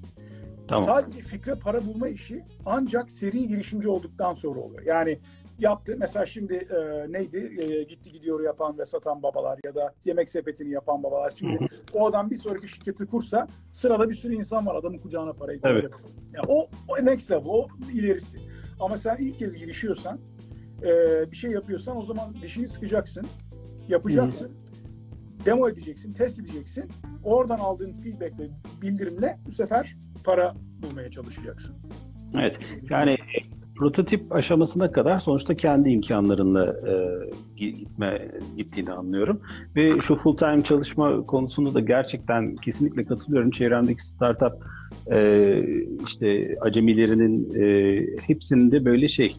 Tamam. Sadece fikre para bulma işi ancak seri girişimci olduktan sonra oluyor. Yani yaptı mesela şimdi e, neydi E, gitti gidiyor yapan ve satan babalar ya da yemek sepetini yapan babalar şimdi o adam bir sonraki şirketi kursa sırada bir sürü insan var adamın kucağına parayı koyacak. Yani o, o next level o ilerisi. Ama sen ilk kez girişiyorsan e, bir şey yapıyorsan o zaman dişini sıkacaksın yapacaksın. Demo edeceksin, test edeceksin. Oradan aldığın feedbackle, bildirimle bu sefer para bulmaya çalışacaksın. Evet. Yani prototip aşamasına kadar sonuçta kendi imkanlarınla e, gi- gitme gittiğini anlıyorum. Ve şu full time çalışma konusunda da gerçekten kesinlikle katılıyorum. Çevremdeki startup e, işte acemilerinin e, hepsinde böyle şey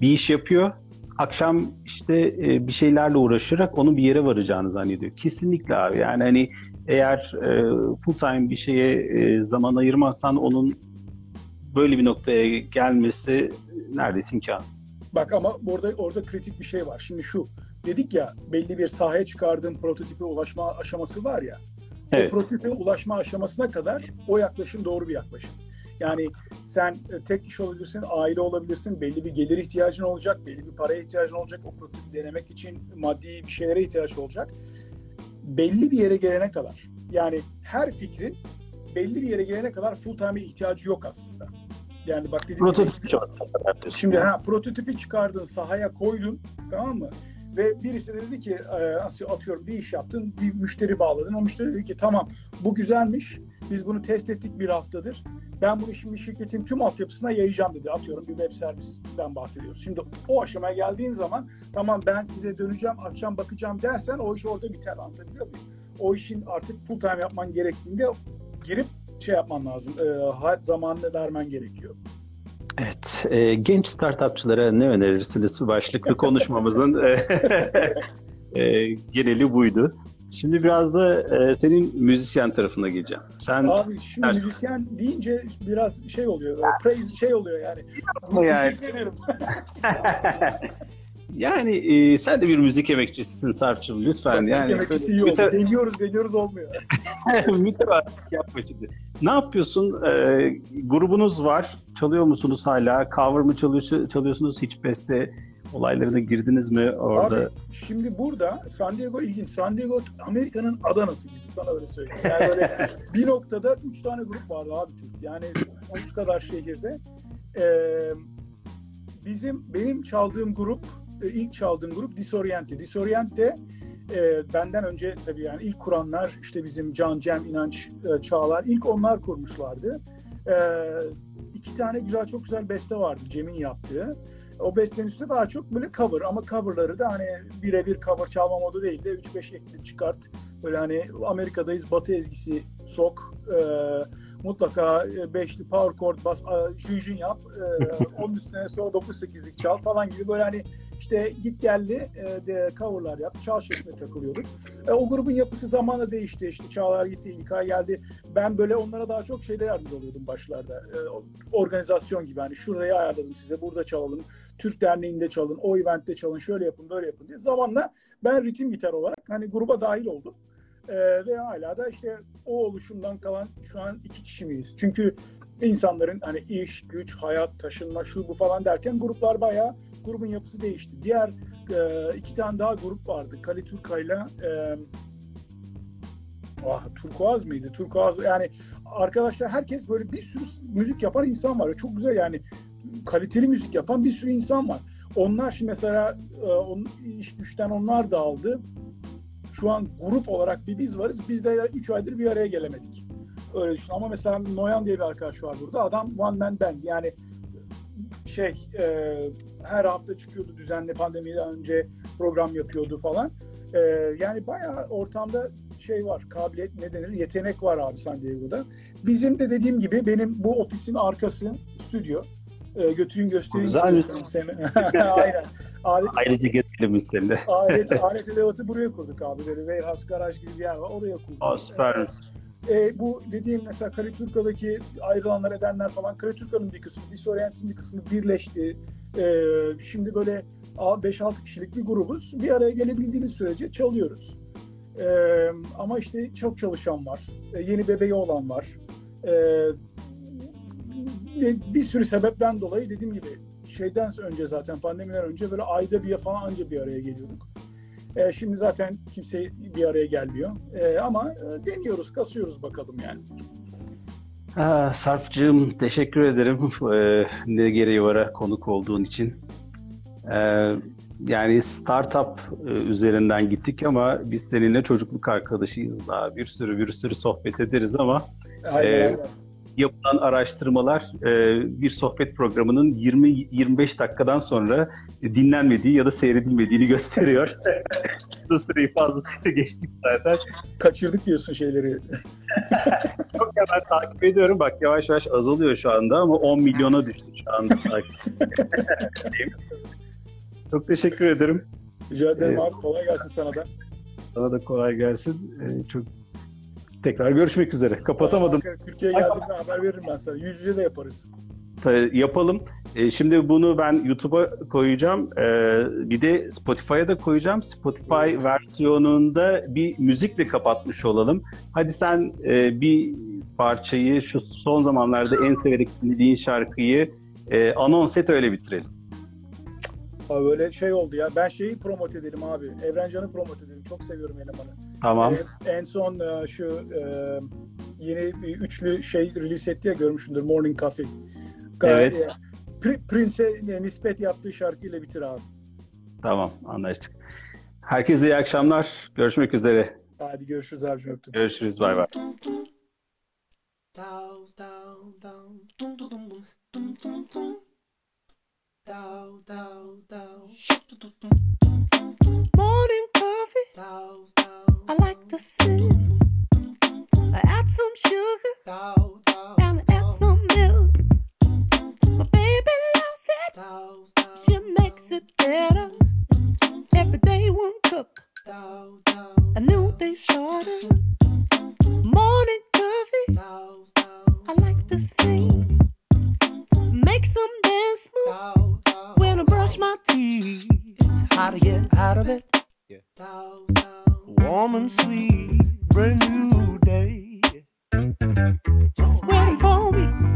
bir iş yapıyor. Akşam işte e, bir şeylerle uğraşarak onun bir yere varacağını zannediyor. Kesinlikle abi. Yani hani eğer e, full time bir şeye e, zaman ayırmazsan onun böyle bir noktaya gelmesi neredeyse imkansız. Bak ama burada orada kritik bir şey var. Şimdi şu dedik ya belli bir sahaya çıkardığın prototipe ulaşma aşaması var ya. Evet. O prototipe ulaşma aşamasına kadar o yaklaşım doğru bir yaklaşım. Yani sen e, tek kişi olabilirsin, aile olabilirsin, belli bir gelir ihtiyacın olacak, belli bir paraya ihtiyacın olacak, o prototipi denemek için maddi bir şeylere ihtiyaç olacak. Belli bir yere gelene kadar, yani her fikrin belli bir yere gelene kadar full time'e ihtiyacı yok aslında. Yani bak dediğim gibi- Prototip yapıyorsun. Şimdi ha, prototipi çıkardın, sahaya koydun, tamam mı? Ve birisi dedi ki, e, nasıl atıyorum bir iş yaptın, bir müşteri bağladın. O müşteri dedi ki tamam bu güzelmiş, biz bunu test ettik bir haftadır. Ben bunu şimdi şirketin tüm altyapısına yayacağım dedi. Atıyorum bir web servisten bahsediyoruz. Şimdi o aşamaya geldiğin zaman tamam ben size döneceğim, akşam bakacağım dersen o iş orada biter anlatabiliyor muyum? O işin artık full time yapman gerektiğinde girip şey yapman lazım, e, zamanını vermen gerekiyor. Evet, e, genç startupçılara ne önerirsiniz başlıklı konuşmamızın e, <laughs> e, geneli buydu. Şimdi biraz da e, senin müzisyen tarafına geleceğim. Sen Abi şimdi Evet. müzisyen deyince biraz şey oluyor, praise şey oluyor yani. Ama yani-. <laughs> yani e, sen de bir müzik emekçisisin Sarp'cığım lütfen. Yani Yemekçisi iyi oldu. müte- Deniyoruz deniyoruz olmuyor. <laughs> mütevazilik yapma şimdi. Ne yapıyorsun? E, grubunuz var. Çalıyor musunuz hala? Cover mı çalıyor, çalıyorsunuz? Hiç beste olaylarına girdiniz mi orada? Abi şimdi burada San Diego ilginç. San Diego Amerika'nın Adana'sı gibi sana öyle söyleyeyim. Yani böyle <laughs> bir noktada üç tane grup vardı abi Türk. Yani 13 kadar şehirde. Ee, bizim benim çaldığım grup ilk çaldığım grup Disoriente. Disoriente e, benden önce tabii yani ilk kuranlar işte bizim Can Cem İnanç e, Çağlar ilk onlar kurmuşlardı. E, iki tane güzel çok güzel beste vardı Cem'in yaptığı. O bestenin üstünde daha çok böyle cover ama coverları da hani birebir cover çalma modu değil de 3-5 ekli çıkart. Böyle hani Amerika'dayız batı ezgisi sok. E, mutlaka e, beşli power chord bas, a, jujun yap. E, <laughs> onun üstüne sonra 9-8'lik çal falan gibi böyle hani işte git geldi e, de coverlar yap. Çal şeklinde takılıyorduk. E, o grubun yapısı zamanla değişti. İşte Çağlar gitti, İlkay geldi. Ben böyle onlara daha çok şeyde yardımcı oluyordum başlarda. E, organizasyon gibi hani şurayı ayarladım size burada çalalım. Türk Derneği'nde çalın, o eventte çalın, şöyle yapın, böyle yapın diye. Zamanla ben ritim gitar olarak hani gruba dahil oldum. E, ve hala da işte o oluşumdan kalan şu an iki kişi miyiz? Çünkü insanların hani iş, güç, hayat, taşınma, şu bu falan derken gruplar bayağı grubun yapısı değişti. Diğer e, iki tane daha grup vardı. Kali Turkay'la e, ah, Turkuaz mıydı? Turkuaz yani arkadaşlar herkes böyle bir sürü müzik yapan insan var. Çok güzel yani kaliteli müzik yapan bir sürü insan var. Onlar şimdi mesela e, onun iş güçten onlar dağıldı. Şu an grup olarak bir biz varız. Biz de 3 aydır bir araya gelemedik. Öyle düşün. Ama mesela Noyan diye bir arkadaş var burada. Adam one man band. Yani şey e, her hafta çıkıyordu düzenli pandemiden önce program yapıyordu falan. E, yani bayağı ortamda şey var, kabiliyet ne denir, yetenek var abi San Diego'da. Bizim de dediğim gibi benim bu ofisin arkası stüdyo. E, götürün göstereyim Güzel. istiyorsan seni. <laughs> Aynen. Alet, Ayrıca getirelim seni alet, <laughs> alet edevatı buraya kurduk abi. Böyle warehouse, garaj gibi bir yer var. Oraya kurduk. Aa, süper. E, bu dediğim mesela Karaturka'daki ayrılanlar edenler falan Karaturka'nın bir kısmı, Disorient'in bir kısmı birleşti. E, şimdi böyle 5-6 kişilik bir grubuz. Bir araya gelebildiğimiz sürece çalıyoruz. E, ama işte çok çalışan var. E, yeni bebeği olan var. E, bir sürü sebepten dolayı dediğim gibi şeyden önce zaten pandemiden önce böyle ayda bir falan anca bir araya geliyorduk. E, şimdi zaten kimse bir araya gelmiyor. E, ama deniyoruz, kasıyoruz bakalım yani. Ha, Sarp'cığım teşekkür ederim ee, ne gereği vara konuk olduğun için. Ee, yani startup e, üzerinden gittik ama biz seninle çocukluk arkadaşıyız daha. Bir sürü bir sürü sohbet ederiz ama Aynen, aynen. Yapılan araştırmalar e, bir sohbet programının 20-25 dakikadan sonra dinlenmediği ya da seyredilmediğini <laughs> gösteriyor. <laughs> Bu süreyi fazlasıyla geçtik zaten. Kaçırdık diyorsun şeyleri. <laughs> Çok hemen takip ediyorum. Bak yavaş yavaş azalıyor şu anda ama 10 milyona düştü şu anda. Çok teşekkür ederim. Rica ederim Evet. abi. Kolay gelsin sana da. Sana da kolay gelsin. Ee, çok tekrar görüşmek üzere. Kapatamadım. Tamam, Türkiye'ye geldiğimde haber veririm ben sana. Yüz yüze de yaparız. Yapalım. Ee, şimdi bunu ben YouTube'a koyacağım. Ee, bir de Spotify'a da koyacağım. Spotify versiyonunda bir müzikle kapatmış olalım. Hadi sen e, bir parçayı, şu son zamanlarda en severek dinlediğin şarkıyı e, anons et öyle bitirelim. Abi böyle şey oldu ya. Ben şeyi promote edelim abi. Evrencan'ı promote edelim. Çok seviyorum elemanı. Tamam. Ee, en son e, şu e, yeni bir üçlü şey release etti ya görmüşsündür. Morning Coffee. Evet. e, Pri- Prince'e nispet yaptığı şarkıyla bitir abi. Tamam anlaştık. Herkese iyi akşamlar. Görüşmek üzere. Hadi görüşürüz abicim öptüm. Görüşürüz. Bay bay. Down, down, down, dum dum dum dum, dum dum dum. Down, down, down, dum dum dum. Morning. I like to sip. I add some sugar. And I add some milk. My baby loves it. She makes it better. Every day one cup. A new day started. Morning coffee. I like to sing. Make some dance moves when I brush my teeth. It's how to get out of it. Warm and sweet, brand new day. Just waiting for me.